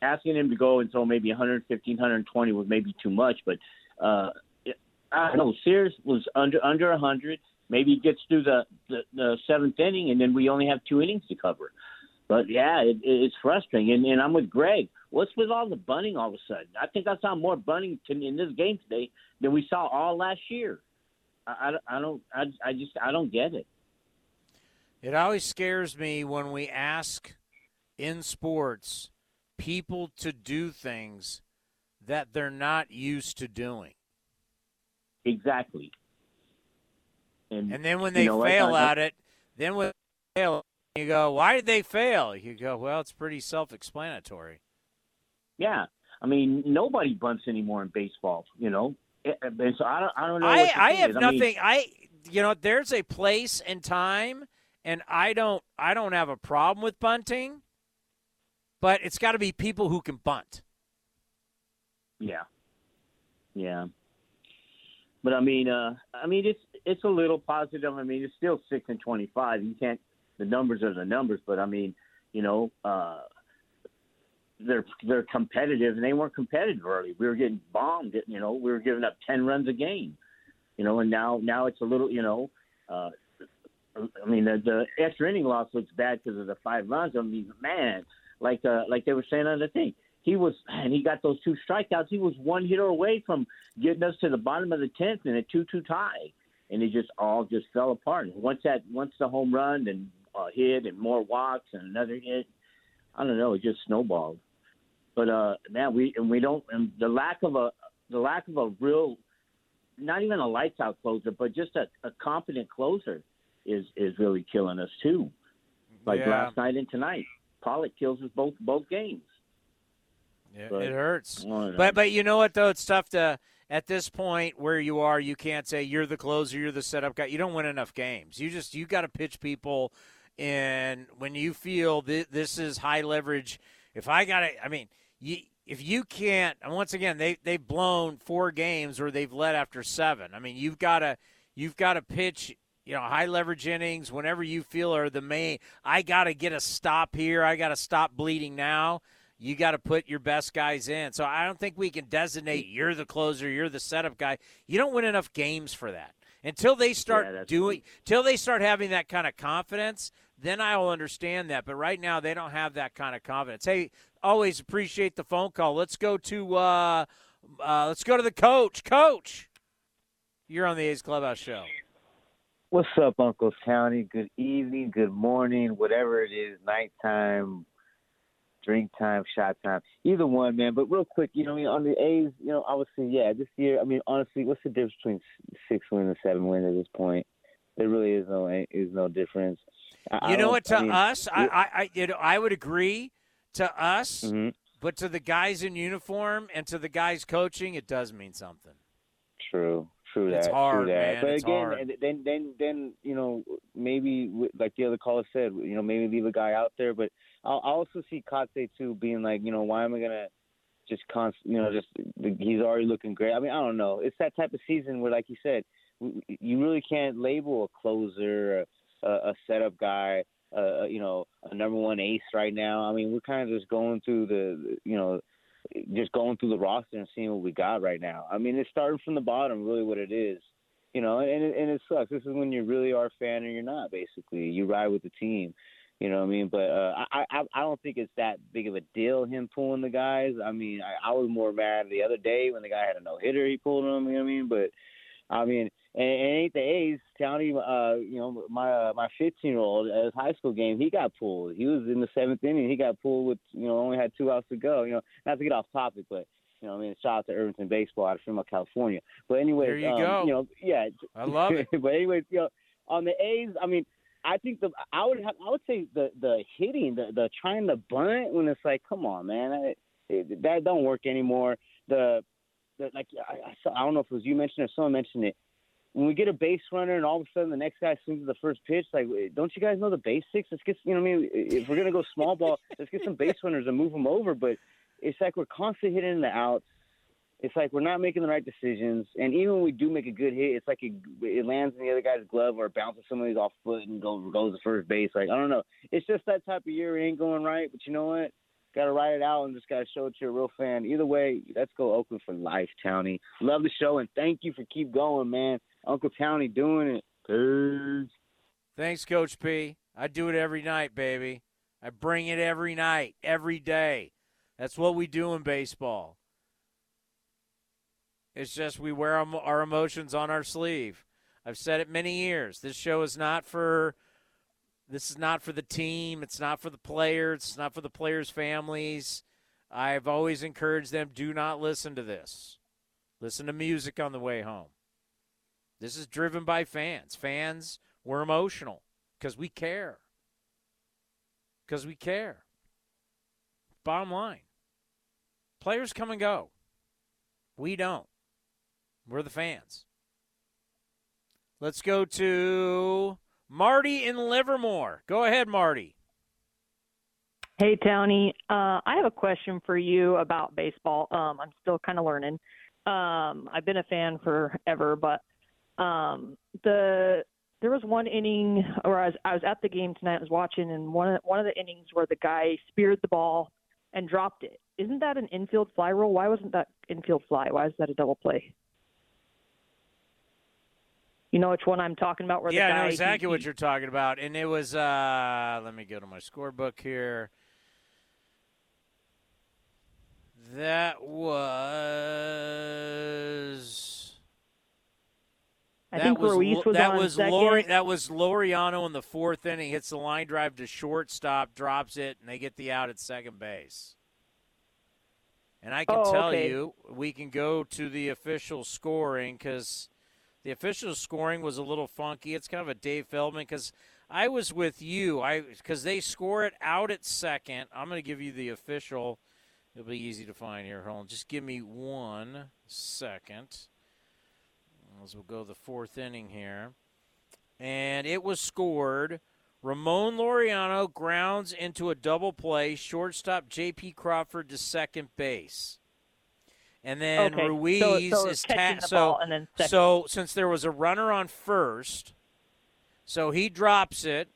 S28: asking him to go until maybe 115, 120 was maybe too much. But uh, I don't know. Sears was under under 100. Maybe he gets through the, the the seventh inning, and then we only have two innings to cover. But yeah, it, it's frustrating. And, and I'm with Greg. What's with all the bunting all of a sudden? I think I saw more bunting in this game today than we saw all last year. I, I, I don't. I, I just I don't get it.
S1: It always scares me when we ask in sports people to do things that they're not used to doing.
S28: Exactly. And,
S1: And then when they
S28: know
S1: fail
S28: I-
S1: at it, then when they fail, you go, "Why did they fail?" You go, "Well, it's pretty self-explanatory."
S28: Yeah, I mean nobody bunts anymore in baseball. You know, and so I don't. I don't know.
S1: I, I have
S28: is. I mean,
S1: nothing. I you know, there's a place and time, and I don't. I don't have a problem with bunting, but it's got to be people who can bunt.
S28: Yeah. Yeah. But I mean, uh, I mean, it's it's a little positive. I mean, it's still six and twenty-five. You can't. The numbers are the numbers, but I mean, you know, uh, they're they're competitive, and they weren't competitive early. We were getting bombed. You know, we were giving up ten runs a game. You know, and now now it's a little. You know, uh, I mean, the, the extra inning loss looks bad because of the five runs. I mean, man, like uh, like they were saying on the thing, he was and he got those two strikeouts. He was one hitter away from getting us to the bottom of the tenth in a two-two tie, and it just all just fell apart. And once that once the home run and uh, hit and more walks and another hit, I don't know, it just snowballed. But uh, man, we and we don't and the lack of a the lack of a real, not even a lights out closer, but just a, a competent closer is is really killing us too. Like
S1: Yeah.
S28: last night and tonight, Pollock kills us both both games.
S1: Yeah,
S28: But-
S1: it hurts.
S28: I don't know.
S1: But but you know what though, it's tough to at this point where you are. You can't say you're the closer, you're the setup guy. You don't win enough games. You just you got to pitch people, and when you feel th- this is high leverage. If I got to, I mean, you, if you can't, and once again they they've blown four games or they've led after seven. I mean, you've got to you've got to pitch. You know, high leverage innings whenever you feel are the main. I got to get a stop here. I got to stop bleeding now you got to put your best guys in. So I don't think we can designate you're the closer, you're the setup guy. You don't win enough games for that. Until they start
S28: that's
S1: doing till they start having that kind of confidence, then I will understand that. But right now they don't have that kind of confidence. Hey, always appreciate the phone call. Let's go to uh, uh let's go to the coach. Coach. You're on the A's Clubhouse show.
S30: What's up, Uncle County? Good evening, good morning, whatever it is, nighttime, drink time, shot time, either one, man. But real quick, you know, I mean, on the A's, you know, obviously, yeah, this year, I mean, honestly, what's the difference between six wins and seven wins at this point? There really is no is no difference. I-
S1: You know what? To
S30: I mean,
S1: us, I, I, I, you know, I would agree. To us,
S30: Mhm.
S1: but to the guys in uniform and to the guys coaching, it does mean something.
S30: True, true that.
S1: It's hard,
S30: true that.
S1: man.
S30: But
S1: It's
S30: again,
S1: hard.
S30: then then then you know maybe like the other caller said, you know maybe leave a guy out there. But I also see Kotsay too being like, you know, why am I gonna just const, you know, just he's already looking great. I mean, I don't know. It's that type of season where, like you said, you really can't label a closer, a, a setup guy, uh, you know, a number one ace right now. I mean, we're kind of just going through the, you know, just going through the roster and seeing what we got right now. I mean, it's starting from the bottom, really, what it is. You know, and it, and it sucks. This is when you really are a fan or you're not. Basically, you ride with the team. You know what I mean? But uh, I, I I don't think it's that big of a deal him pulling the guys. I mean, I, I was more mad the other day when the guy had a no hitter. He pulled him. You know what I mean? But I mean, and, and ain't the A's county? Uh, you know, my uh, my 15 year old at his high school game, he got pulled. He was in the seventh inning. He got pulled with you know only had two outs to go. You know, not to get off topic, but you know, I mean, shout out to Irvington baseball out of Fremont, California. But anyway,
S1: There you
S30: um,
S1: go.
S30: You know, yeah,
S1: I love it.
S30: but anyways, you know, on the A's, I mean, I think the I would have I would say the the hitting, the the trying to bunt when it's like, come on, man, I, it, that don't work anymore. The, the like I, I saw, I don't know if it was you mentioned or someone mentioned it. When we get a base runner and all of a sudden the next guy swings the first pitch, like, don't you guys know the basics? Let's get, you know, what I mean, if we're gonna go small ball, let's get some base runners and move them over. But it's like we're constantly hitting the outs it's like we're not making the right decisions. And even when we do make a good hit, it's like it, it lands in the other guy's glove or bounces somebody's off foot and goes goes to first base. Like I don't know. It's just that type of year. It ain't going right. But you know what? Got to ride it out and just got to show it to a real fan. Either way, let's go Oakland for life, Townie. Love the show and thank you for keep going, man. Uncle Townie doing it. Peace.
S1: Thanks, Coach P. I do it every night, baby. I bring it every night, every day. That's what we do in baseball. It's just we wear our our emotions on our sleeve. I've said it many years. This show is not for this is not for the team. It's not for the players. It's not for the players' families. I've always encouraged them do not listen to this. Listen to music on the way home. This is driven by fans. Fans, we're emotional because we care. Because we care. Bottom line players come and go. We don't. We're the fans. Let's go to Marty in Livermore. Go ahead, Marty.
S31: Hey, Tony. Uh, I have a question for you about baseball. Um, I'm still kind of learning. Um, I've been a fan forever, but um, the there was one inning, or I was I was at the game tonight. I was watching, and one of, one of the innings where the guy speared the ball and dropped it. Isn't that an infield fly rule? Why wasn't that infield fly? Why is that a double play? You know which one I'm talking about? Where
S1: yeah,
S31: the guy
S1: I know exactly
S31: he-
S1: what you're talking about. And it was, uh, let me go to my scorebook here. That was.
S31: I
S1: that
S31: think
S1: was,
S31: Ruiz was
S1: that
S31: on
S1: was
S31: second.
S1: Lori, that was Laureano in the fourth inning. Hits the line drive to shortstop, drops it, and they get the out at second base. And I can
S31: Oh,
S1: tell
S31: okay.
S1: you, we can go to the official scoring because the official scoring was a little funky. It's kind of a Dave Feldman because I was with you. I because they score it out at second. I'm going to give you the official. It'll be easy to find here. Hold on, just give me one second. As we'll go the fourth inning here, and it was scored. Ramon Laureano grounds into a double play. Shortstop J.P. Crawford to second base. And then
S31: Okay,
S1: Ruiz
S31: so it's
S1: is ta-
S31: the
S1: so
S31: ball and then
S1: so since there was a runner on first, so he drops it,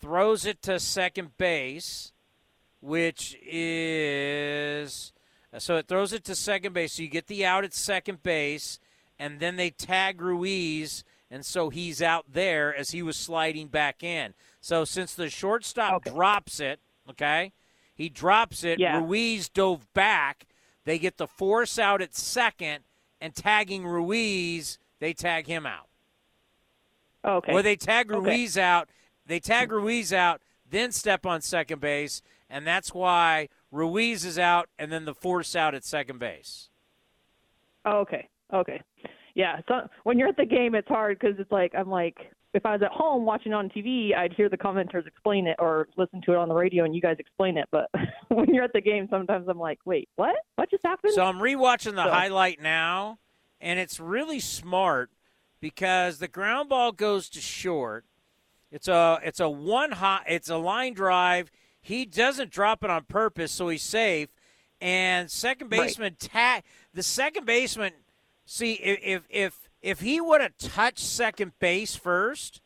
S1: throws it to second base, which is so it throws it to second base. So you get the out at second base, and then they tag Ruiz, and so he's out there as he was sliding back in. So since the shortstop drops it, okay, he drops it.
S31: Yeah.
S1: Ruiz dove back. They get the force out at second, and tagging Ruiz, they tag him out.
S31: Okay.
S1: Or they tag
S31: Okay.
S1: Ruiz out. They tag Ruiz out, then step on second base, and that's why Ruiz is out, and then the force out at second base.
S31: Oh, okay. Okay. Yeah. So when you're at the game, it's hard because it's like I'm like if I was at home watching on TV, I'd hear the commenters explain it or listen to it on the radio and you guys explain it. But when you're at the game, sometimes I'm like, wait, what? What just happened?
S1: So I'm rewatching the
S31: So-
S1: highlight now, and it's really smart because the ground ball goes to short. It's a it's a one hot it's a line drive. He doesn't drop it on purpose, so he's safe. And second
S31: Right.
S1: baseman ta- the second baseman. See if if if If he would have touched second base first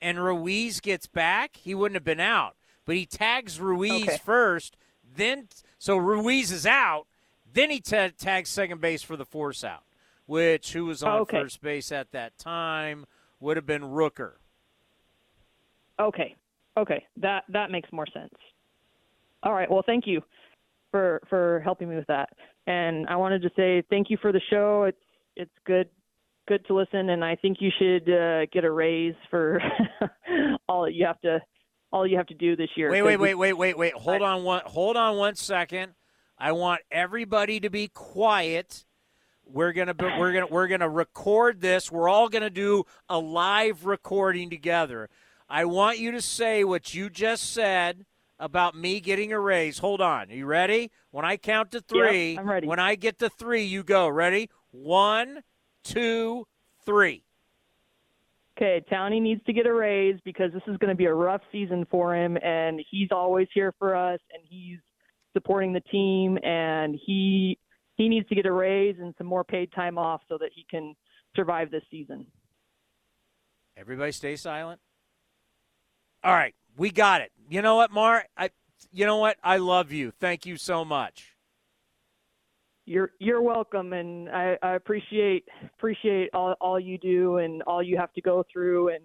S1: and Ruiz gets back, he wouldn't have been out. But he tags Ruiz
S31: Okay.
S1: first, then so Ruiz is out, then he ta tags second base for the force out, which who was on
S31: Okay.
S1: first base at that time would have been Rooker.
S31: Okay. Okay. That that makes more sense. All right. Well, thank you for for helping me with that. And I wanted to say thank you for the show. It's it's good good to listen, and I think you should uh, get a raise for all you have to all you have to do this year.
S1: Wait, wait, wait, wait, wait, wait. Hold on one hold on one second. I want everybody to be quiet. We're gonna be, we're gonna we're gonna record this. We're all gonna do a live recording together. I want you to say what you just said about me getting a raise. Hold on. Are you ready? When I count to three,
S31: I'm ready.
S1: when I get to three, you go. Ready? One, two, three.
S31: Okay, Townie needs to get a raise because this is going to be a rough season for him, and he's always here for us, and he's supporting the team, and he he needs to get a raise and some more paid time off so that he can survive this season.
S1: Everybody stay silent. All right, we got it. You know what, Mar? I you know what? I love you. Thank you so much.
S31: You're you're welcome, and I, I appreciate appreciate all all you do and all you have to go through, and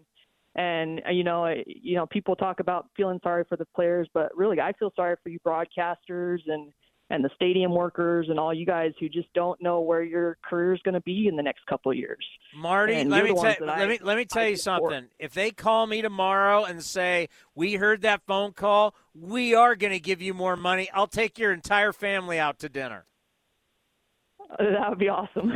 S31: and uh, you know you know people talk about feeling sorry for the players, but really I feel sorry for you broadcasters and and the stadium workers and all you guys who just don't know where your career is going to be in the next couple of years.
S1: Marty, let me tell let
S31: I-
S1: me let me tell you
S31: support.
S1: something. If they call me tomorrow and say we heard that phone call, we are going to give you more money. I'll take your entire family out to dinner.
S31: That would be awesome.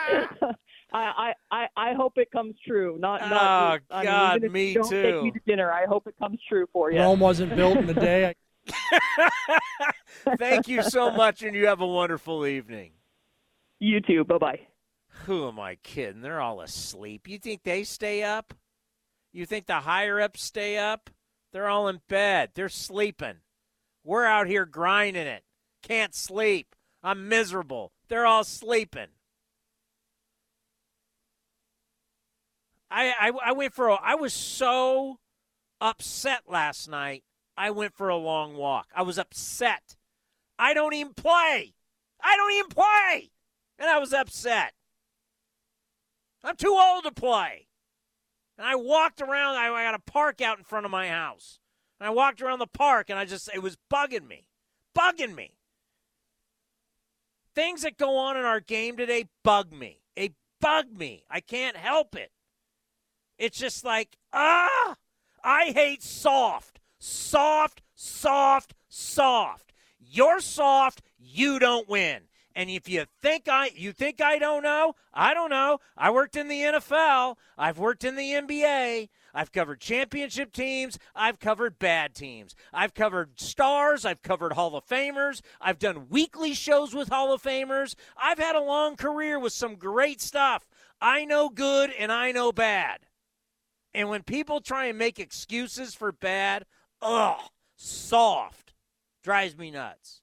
S31: I, I, I, I hope it comes true. Not, not
S1: Oh,
S31: just- I mean,
S1: God, me
S31: you don't
S1: too.
S31: Take me to dinner. I hope it comes true for you.
S32: Rome wasn't built in a day.
S1: Thank you so much, and you have a wonderful evening.
S31: You too. Bye bye.
S1: Who am I kidding? They're all asleep. You think they stay up? You think the higher ups stay up? They're all in bed. They're sleeping. We're out here grinding it. Can't sleep. I'm miserable. They're all sleeping. I, I, I went for a, I was so upset last night. I went for a long walk. I was upset. I don't even play. I don't even play. And I was upset. I'm too old to play. And I walked around. I, I got a park out in front of my house. And I walked around the park and I just, it was bugging me. Bugging me. Things that go on in our game today bug me. They bug me. I can't help it. It's just like, ah, I hate soft. Soft, soft, soft. You're soft, you don't win. And if you think I you think I don't know, I don't know. I worked in the NFL, I've worked in the NBA, I've covered championship teams, I've covered bad teams. I've covered stars, I've covered Hall of Famers, I've done weekly shows with Hall of Famers. I've had a long career with some great stuff. I know good and I know bad. And when people try and make excuses for bad, ugh, soft. Drives me nuts.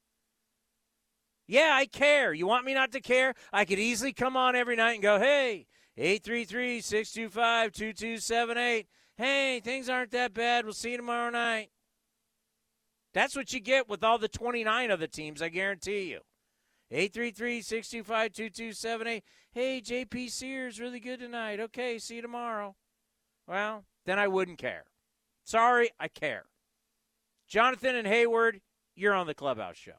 S1: Yeah, I care. You want me not to care? I could easily come on every night and go, hey, 833 625 2278. Hey, things aren't that bad. We'll see you tomorrow night. That's what you get with all the 29 other teams, I guarantee you. 833 625 2278. Hey, JP Sears, really good tonight. Okay, see you tomorrow. Well, then I wouldn't care. Sorry, I care. Jonathan and Hayward, you're on the Clubhouse Show.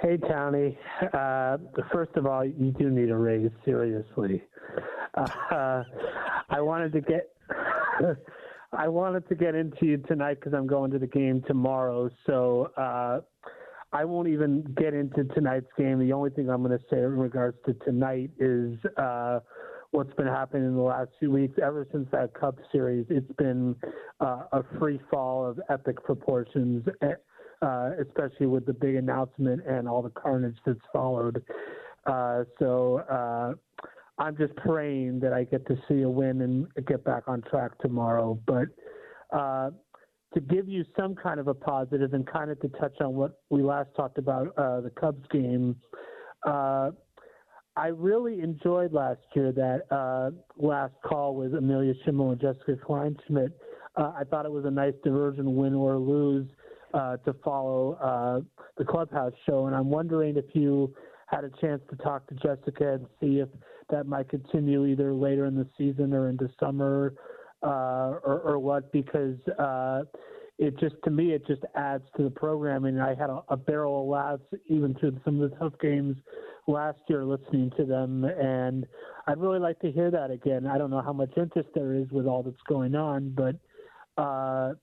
S33: Hey, Tony. Uh, first of all, you do need a raise, seriously. Uh, I wanted to get. I wanted to get into you tonight because I'm going to the game tomorrow. So uh, I won't even get into tonight's game. The only thing I'm going to say in regards to tonight is uh, what's been happening in the last few weeks. Ever since that Cup series, it's been uh, a free fall of epic proportions, eh, uh, especially with the big announcement and all the carnage that's followed. Uh, so uh, I'm just praying that I get to see a win and get back on track tomorrow. But uh, to give you some kind of a positive and kind of to touch on what we last talked about uh, the Cubs game, uh, I really enjoyed last year that uh, last call with Amelia Schimmel and Jessica Kleinschmidt. Uh, I thought it was a nice diversion, win or lose, uh, to follow the clubhouse show. And I'm wondering if you had a chance to talk to Jessica and see if that might continue either later in the season or into summer uh, or, or what, because uh, it just to me it just adds to the programming. I had a, a barrel of laughs even through some of the tough games last year listening to them, and I'd really like to hear that again. I don't know how much interest there is with all that's going on, but uh,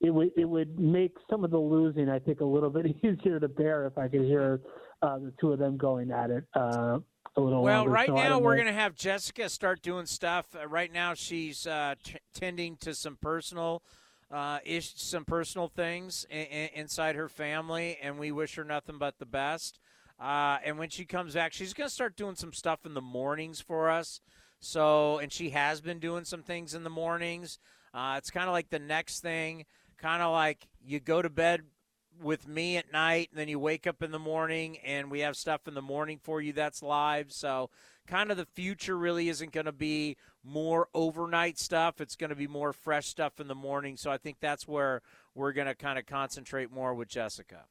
S33: it would it would make some of the losing I think a little bit easier to bear if I could hear uh, the two of them going at it. Uh, a little
S1: well,
S33: longer.
S1: right
S33: So
S1: now we're going to have Jessica start doing stuff. Uh, right now, she's uh, t- tending to some personal uh, ish, some personal things inside her family, and we wish her nothing but the best. Uh, and when she comes back, she's going to start doing some stuff in the mornings for us. So, and she has been doing some things in the mornings. Uh, it's kind of like the next thing, kind of like you go to bed with me at night, and then you wake up in the morning, and we have stuff in the morning for you that's live. So, kind of the future really isn't going to be more overnight stuff. It's going to be more fresh stuff in the morning. So, I think that's where we're going to kind of concentrate more with Jessica.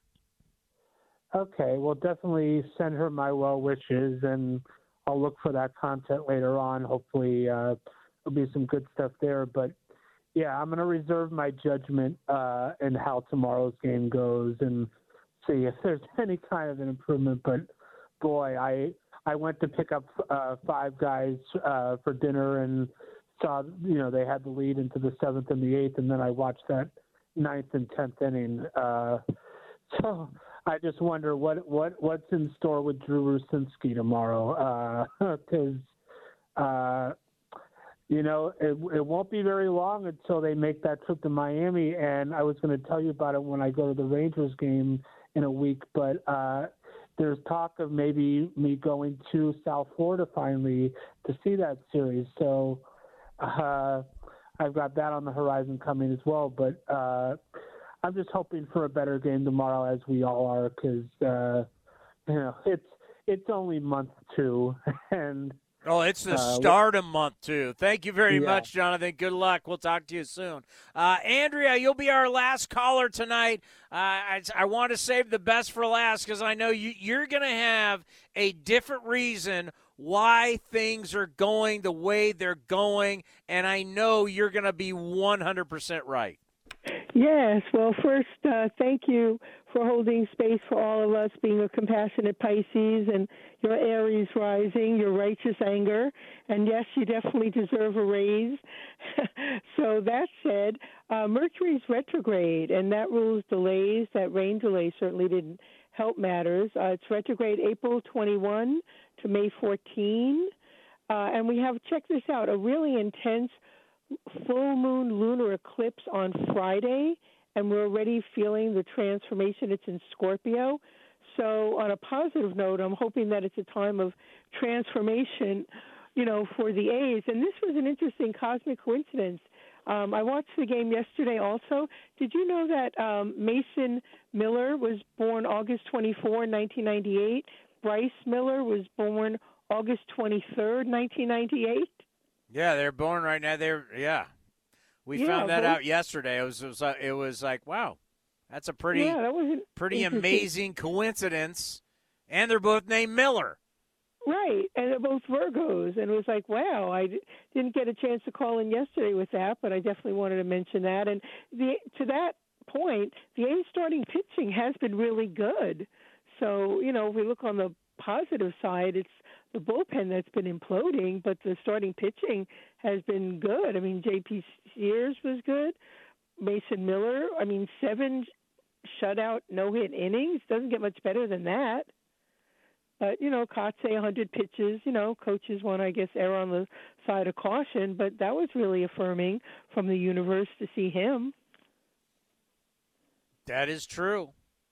S33: Okay, well, definitely send her my well wishes, and I'll look for that content later on. Hopefully, uh, there'll be some good stuff there. But yeah, I'm going to reserve my judgment uh, in how tomorrow's game goes and see if there's any kind of an improvement. But boy, I I went to pick up uh, five guys uh, for dinner and saw you know they had the lead into the seventh and the eighth, and then I watched that ninth and tenth inning. Uh, so I just wonder what what what's in store with Drew Rucinski tomorrow, because uh, you know it, it won't be very long until they make that trip to Miami. And I was going to tell you about it when I go to the Rangers game in a week, but uh, there's talk of maybe me going to South Florida finally to see that series. So uh, I've got that on the horizon coming as well, but. Uh, I'm just hoping for a better game tomorrow, as we all are, because uh, you know it's it's only month two, and
S1: Oh, it's the
S33: Uh,
S1: start of month too. Thank you very
S33: Yeah.
S1: much, Jonathan. Good luck. We'll talk to you soon. Uh, Andrea, you'll be our last caller tonight. Uh, I, I want to save the best for last because I know you, you're going to have a different reason why things are going the way they're going, and I know you're going to be 100% right.
S32: Yes. Well, first, uh, thank you for holding space for all of us, being a compassionate Pisces and your Aries rising, your righteous anger. And yes, you definitely deserve a raise. so, that said, uh, Mercury's retrograde, and that rules delays. That rain delay certainly didn't help matters. Uh, it's retrograde April 21 to May 14. Uh, and we have, check this out, a really intense full moon lunar eclipse on Friday, and we're already feeling the transformation. It's in Scorpio. So, on a positive note, I'm hoping that it's a time of transformation, you know, for the A's. And this was an interesting cosmic coincidence. Um, I watched the game yesterday also. Did you know that um, Mason Miller was born August 24, 1998? Bryce Miller was born August 23rd, 1998?
S1: Yeah, they're born right now. They're yeah. We
S32: Yeah,
S1: found that out yesterday. It was it was, uh, it was like wow, that's a pretty
S32: Yeah, that was
S1: pretty amazing coincidence. And they're both named Miller.
S32: Right, and they're both Virgos, and it was like, wow, I d- didn't get a chance to call in yesterday with that, but I definitely wanted to mention that. And the to that point, the A's starting pitching has been really good. So you know, if we look on the positive side, it's the bullpen that's been imploding, but the starting pitching has been good. I mean, J.P. Sears was good. Mason Miller, I mean, seven shutout, no hit innings doesn't get much better than that. But you know, Kotsay 100 pitches. You know, coaches want, I guess, err on the side of caution. But that was really affirming from the universe to see him.
S1: That is true.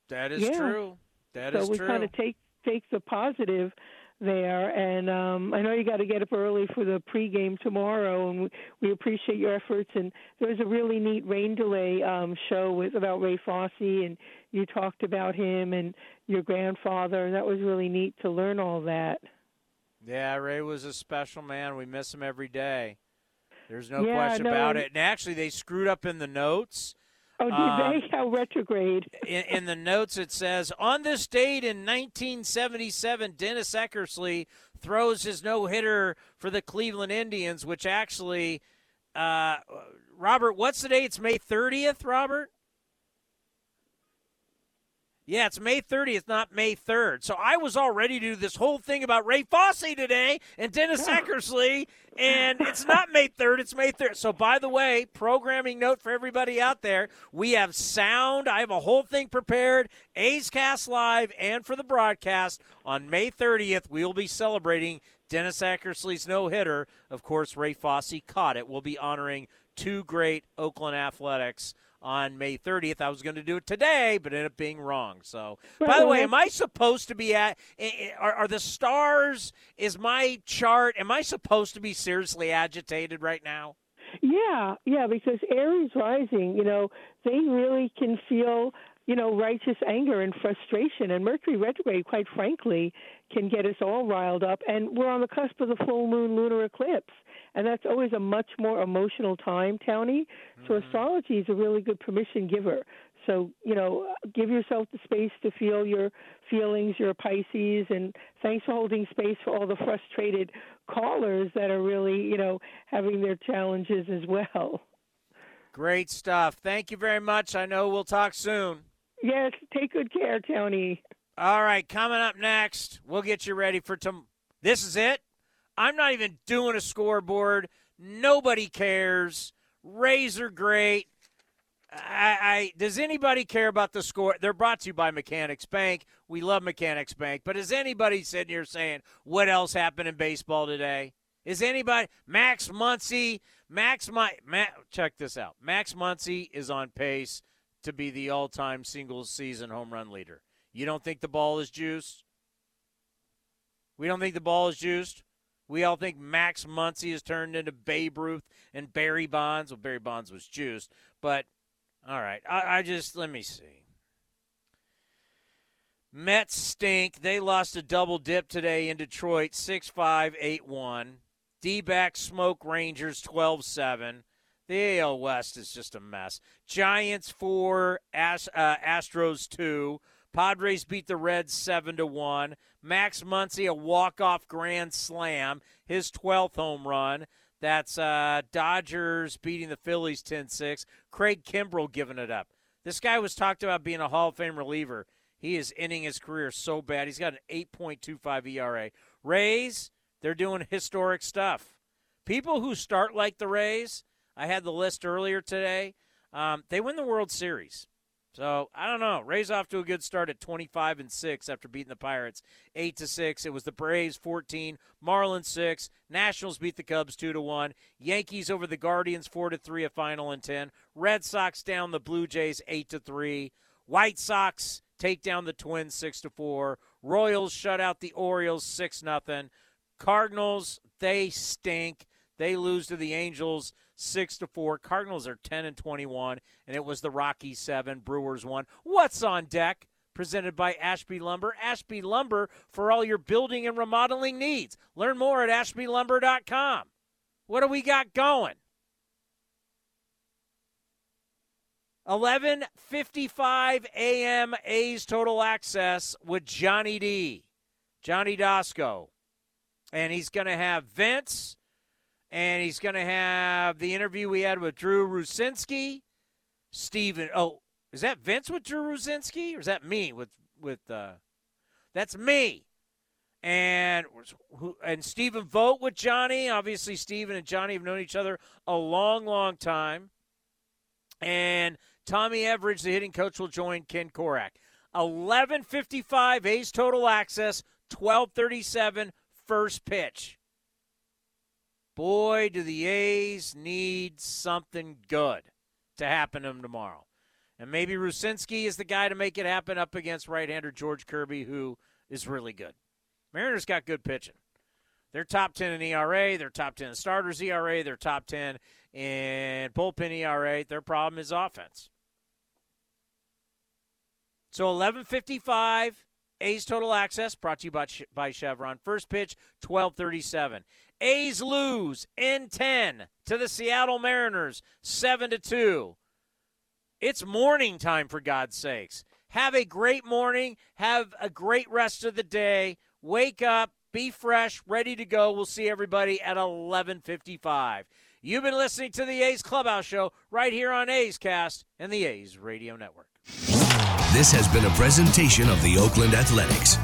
S1: That is
S32: Yeah.
S1: true. That
S32: so
S1: is
S32: we
S1: true.
S32: kind of take take the positive there. And um, I know you got to get up early for the pregame tomorrow, and we, appreciate your efforts. And there was a really neat rain delay um, show with about Ray Fosse, and you talked about him and your grandfather, and that was really neat to learn all that.
S1: Yeah, Ray was a special man. We miss him every day. There's no
S32: Yeah,
S1: question
S32: no,
S1: about it. And actually, they screwed up in the notes.
S32: Oh, did they? How retrograde.
S1: in, in the notes it says on this date in 1977 dennis eckersley throws his no-hitter for the cleveland indians which actually uh, robert what's the date it's may 30th robert yeah, it's May 30th, not May 3rd. So I was all ready to do this whole thing about Ray Fosse today and Dennis Eckersley, and it's not May 3rd, it's May 3rd. So, by the way, programming note for everybody out there we have sound. I have a whole thing prepared, A's Cast Live, and for the broadcast on May 30th, we will be celebrating Dennis Eckersley's no hitter. Of course, Ray Fosse caught it. We'll be honoring two great Oakland Athletics on May 30th. I was going to do it today, but ended up being wrong. So, by the way, am I supposed to be at? Are, are the stars? Is my chart? Am I supposed to be seriously agitated right now?
S32: Yeah, yeah, because Aries rising, you know, they really can feel, you know, righteous anger and frustration. And Mercury retrograde, quite frankly, can get us all riled up. And we're on the cusp of the full moon lunar eclipse. And that's always a much more emotional time, Townie. So mm-hmm. astrology is a really good permission giver. So, you know, give yourself the space to feel your feelings, your Pisces, and thanks for holding space for all the frustrated callers that are really, you know, having their challenges as well.
S1: Great stuff. Thank you very much. I know we'll talk soon.
S32: Yes, take good care, Tony.
S1: All right, coming up next, we'll get you ready for tom. This is it. I'm not even doing a scoreboard. Nobody cares. Rays are great. I, I does anybody care about the score? They're brought to you by Mechanics Bank. We love Mechanics Bank, but is anybody sitting here saying what else happened in baseball today? Is anybody Max Muncy? Max my Ma, check this out. Max Muncy is on pace to be the all-time singles season home run leader. You don't think the ball is juiced? We don't think the ball is juiced. We all think Max Muncy has turned into Babe Ruth and Barry Bonds. Well, Barry Bonds was juiced, but all right. I, I just let me see. Mets stink. They lost a double dip today in Detroit, 6 5, 8 1. D back smoke Rangers 12 7. The AL West is just a mess. Giants 4, Ast- uh, Astros 2. Padres beat the Reds 7 to 1. Max Muncy, a walk-off grand slam, his 12th home run. That's uh, Dodgers beating the Phillies 10 6. Craig Kimbrel giving it up. This guy was talked about being a Hall of Fame reliever. He is ending his career so bad. He's got an 8.25 ERA. Rays, they're doing historic stuff. People who start like the Rays, I had the list earlier today, um, they win the World Series. So I don't know. Rays off to a good start at 25 and six after beating the Pirates eight to six. It was the Braves 14, Marlins six. Nationals beat the Cubs two to one. Yankees over the Guardians four to three. A final in ten. Red Sox down the Blue Jays eight to three. White Sox take down the Twins six to four. Royals shut out the Orioles six nothing. Cardinals they stink. They lose to the Angels six to four. Cardinals are ten and twenty-one, and it was the Rockies seven, Brewers one. What's on deck? Presented by Ashby Lumber. Ashby Lumber for all your building and remodeling needs. Learn more at ashbylumber.com. What do we got going? 11:55 a.m. A's Total Access with Johnny D. Johnny Doskow. And he's going to have Vince and he's going to have the interview we had with Drew Rucinski, Steven. Oh, is that Vince with Drew Rucinski, or is that me with with? uh That's me, and who and Stephen Vogt with Johnny. Obviously, Stephen and Johnny have known each other a long, long time. And Tommy Everidge, the hitting coach, will join Ken Korach. Eleven fifty-five, A's total access. Twelve thirty-seven, first pitch boy, do the A's need something good to happen to them tomorrow. And maybe Rucinski is the guy to make it happen up against right hander George Kirby, who is really good. Mariners got good pitching. They're top 10 in ERA. They're top 10 in starters ERA. They're top 10 in bullpen ERA. Their problem is offense. So 1155 A's total access brought to you by, by Chevron. First pitch 1237. A's lose in 10 to the Seattle Mariners 7 to 2. It's morning time for God's sakes. Have a great morning. Have a great rest of the day. Wake up, be fresh, ready to go. We'll see everybody at 11:55. You've been listening to the A's Clubhouse show right here on A's Cast and the A's Radio Network.
S29: This has been a presentation of the Oakland Athletics.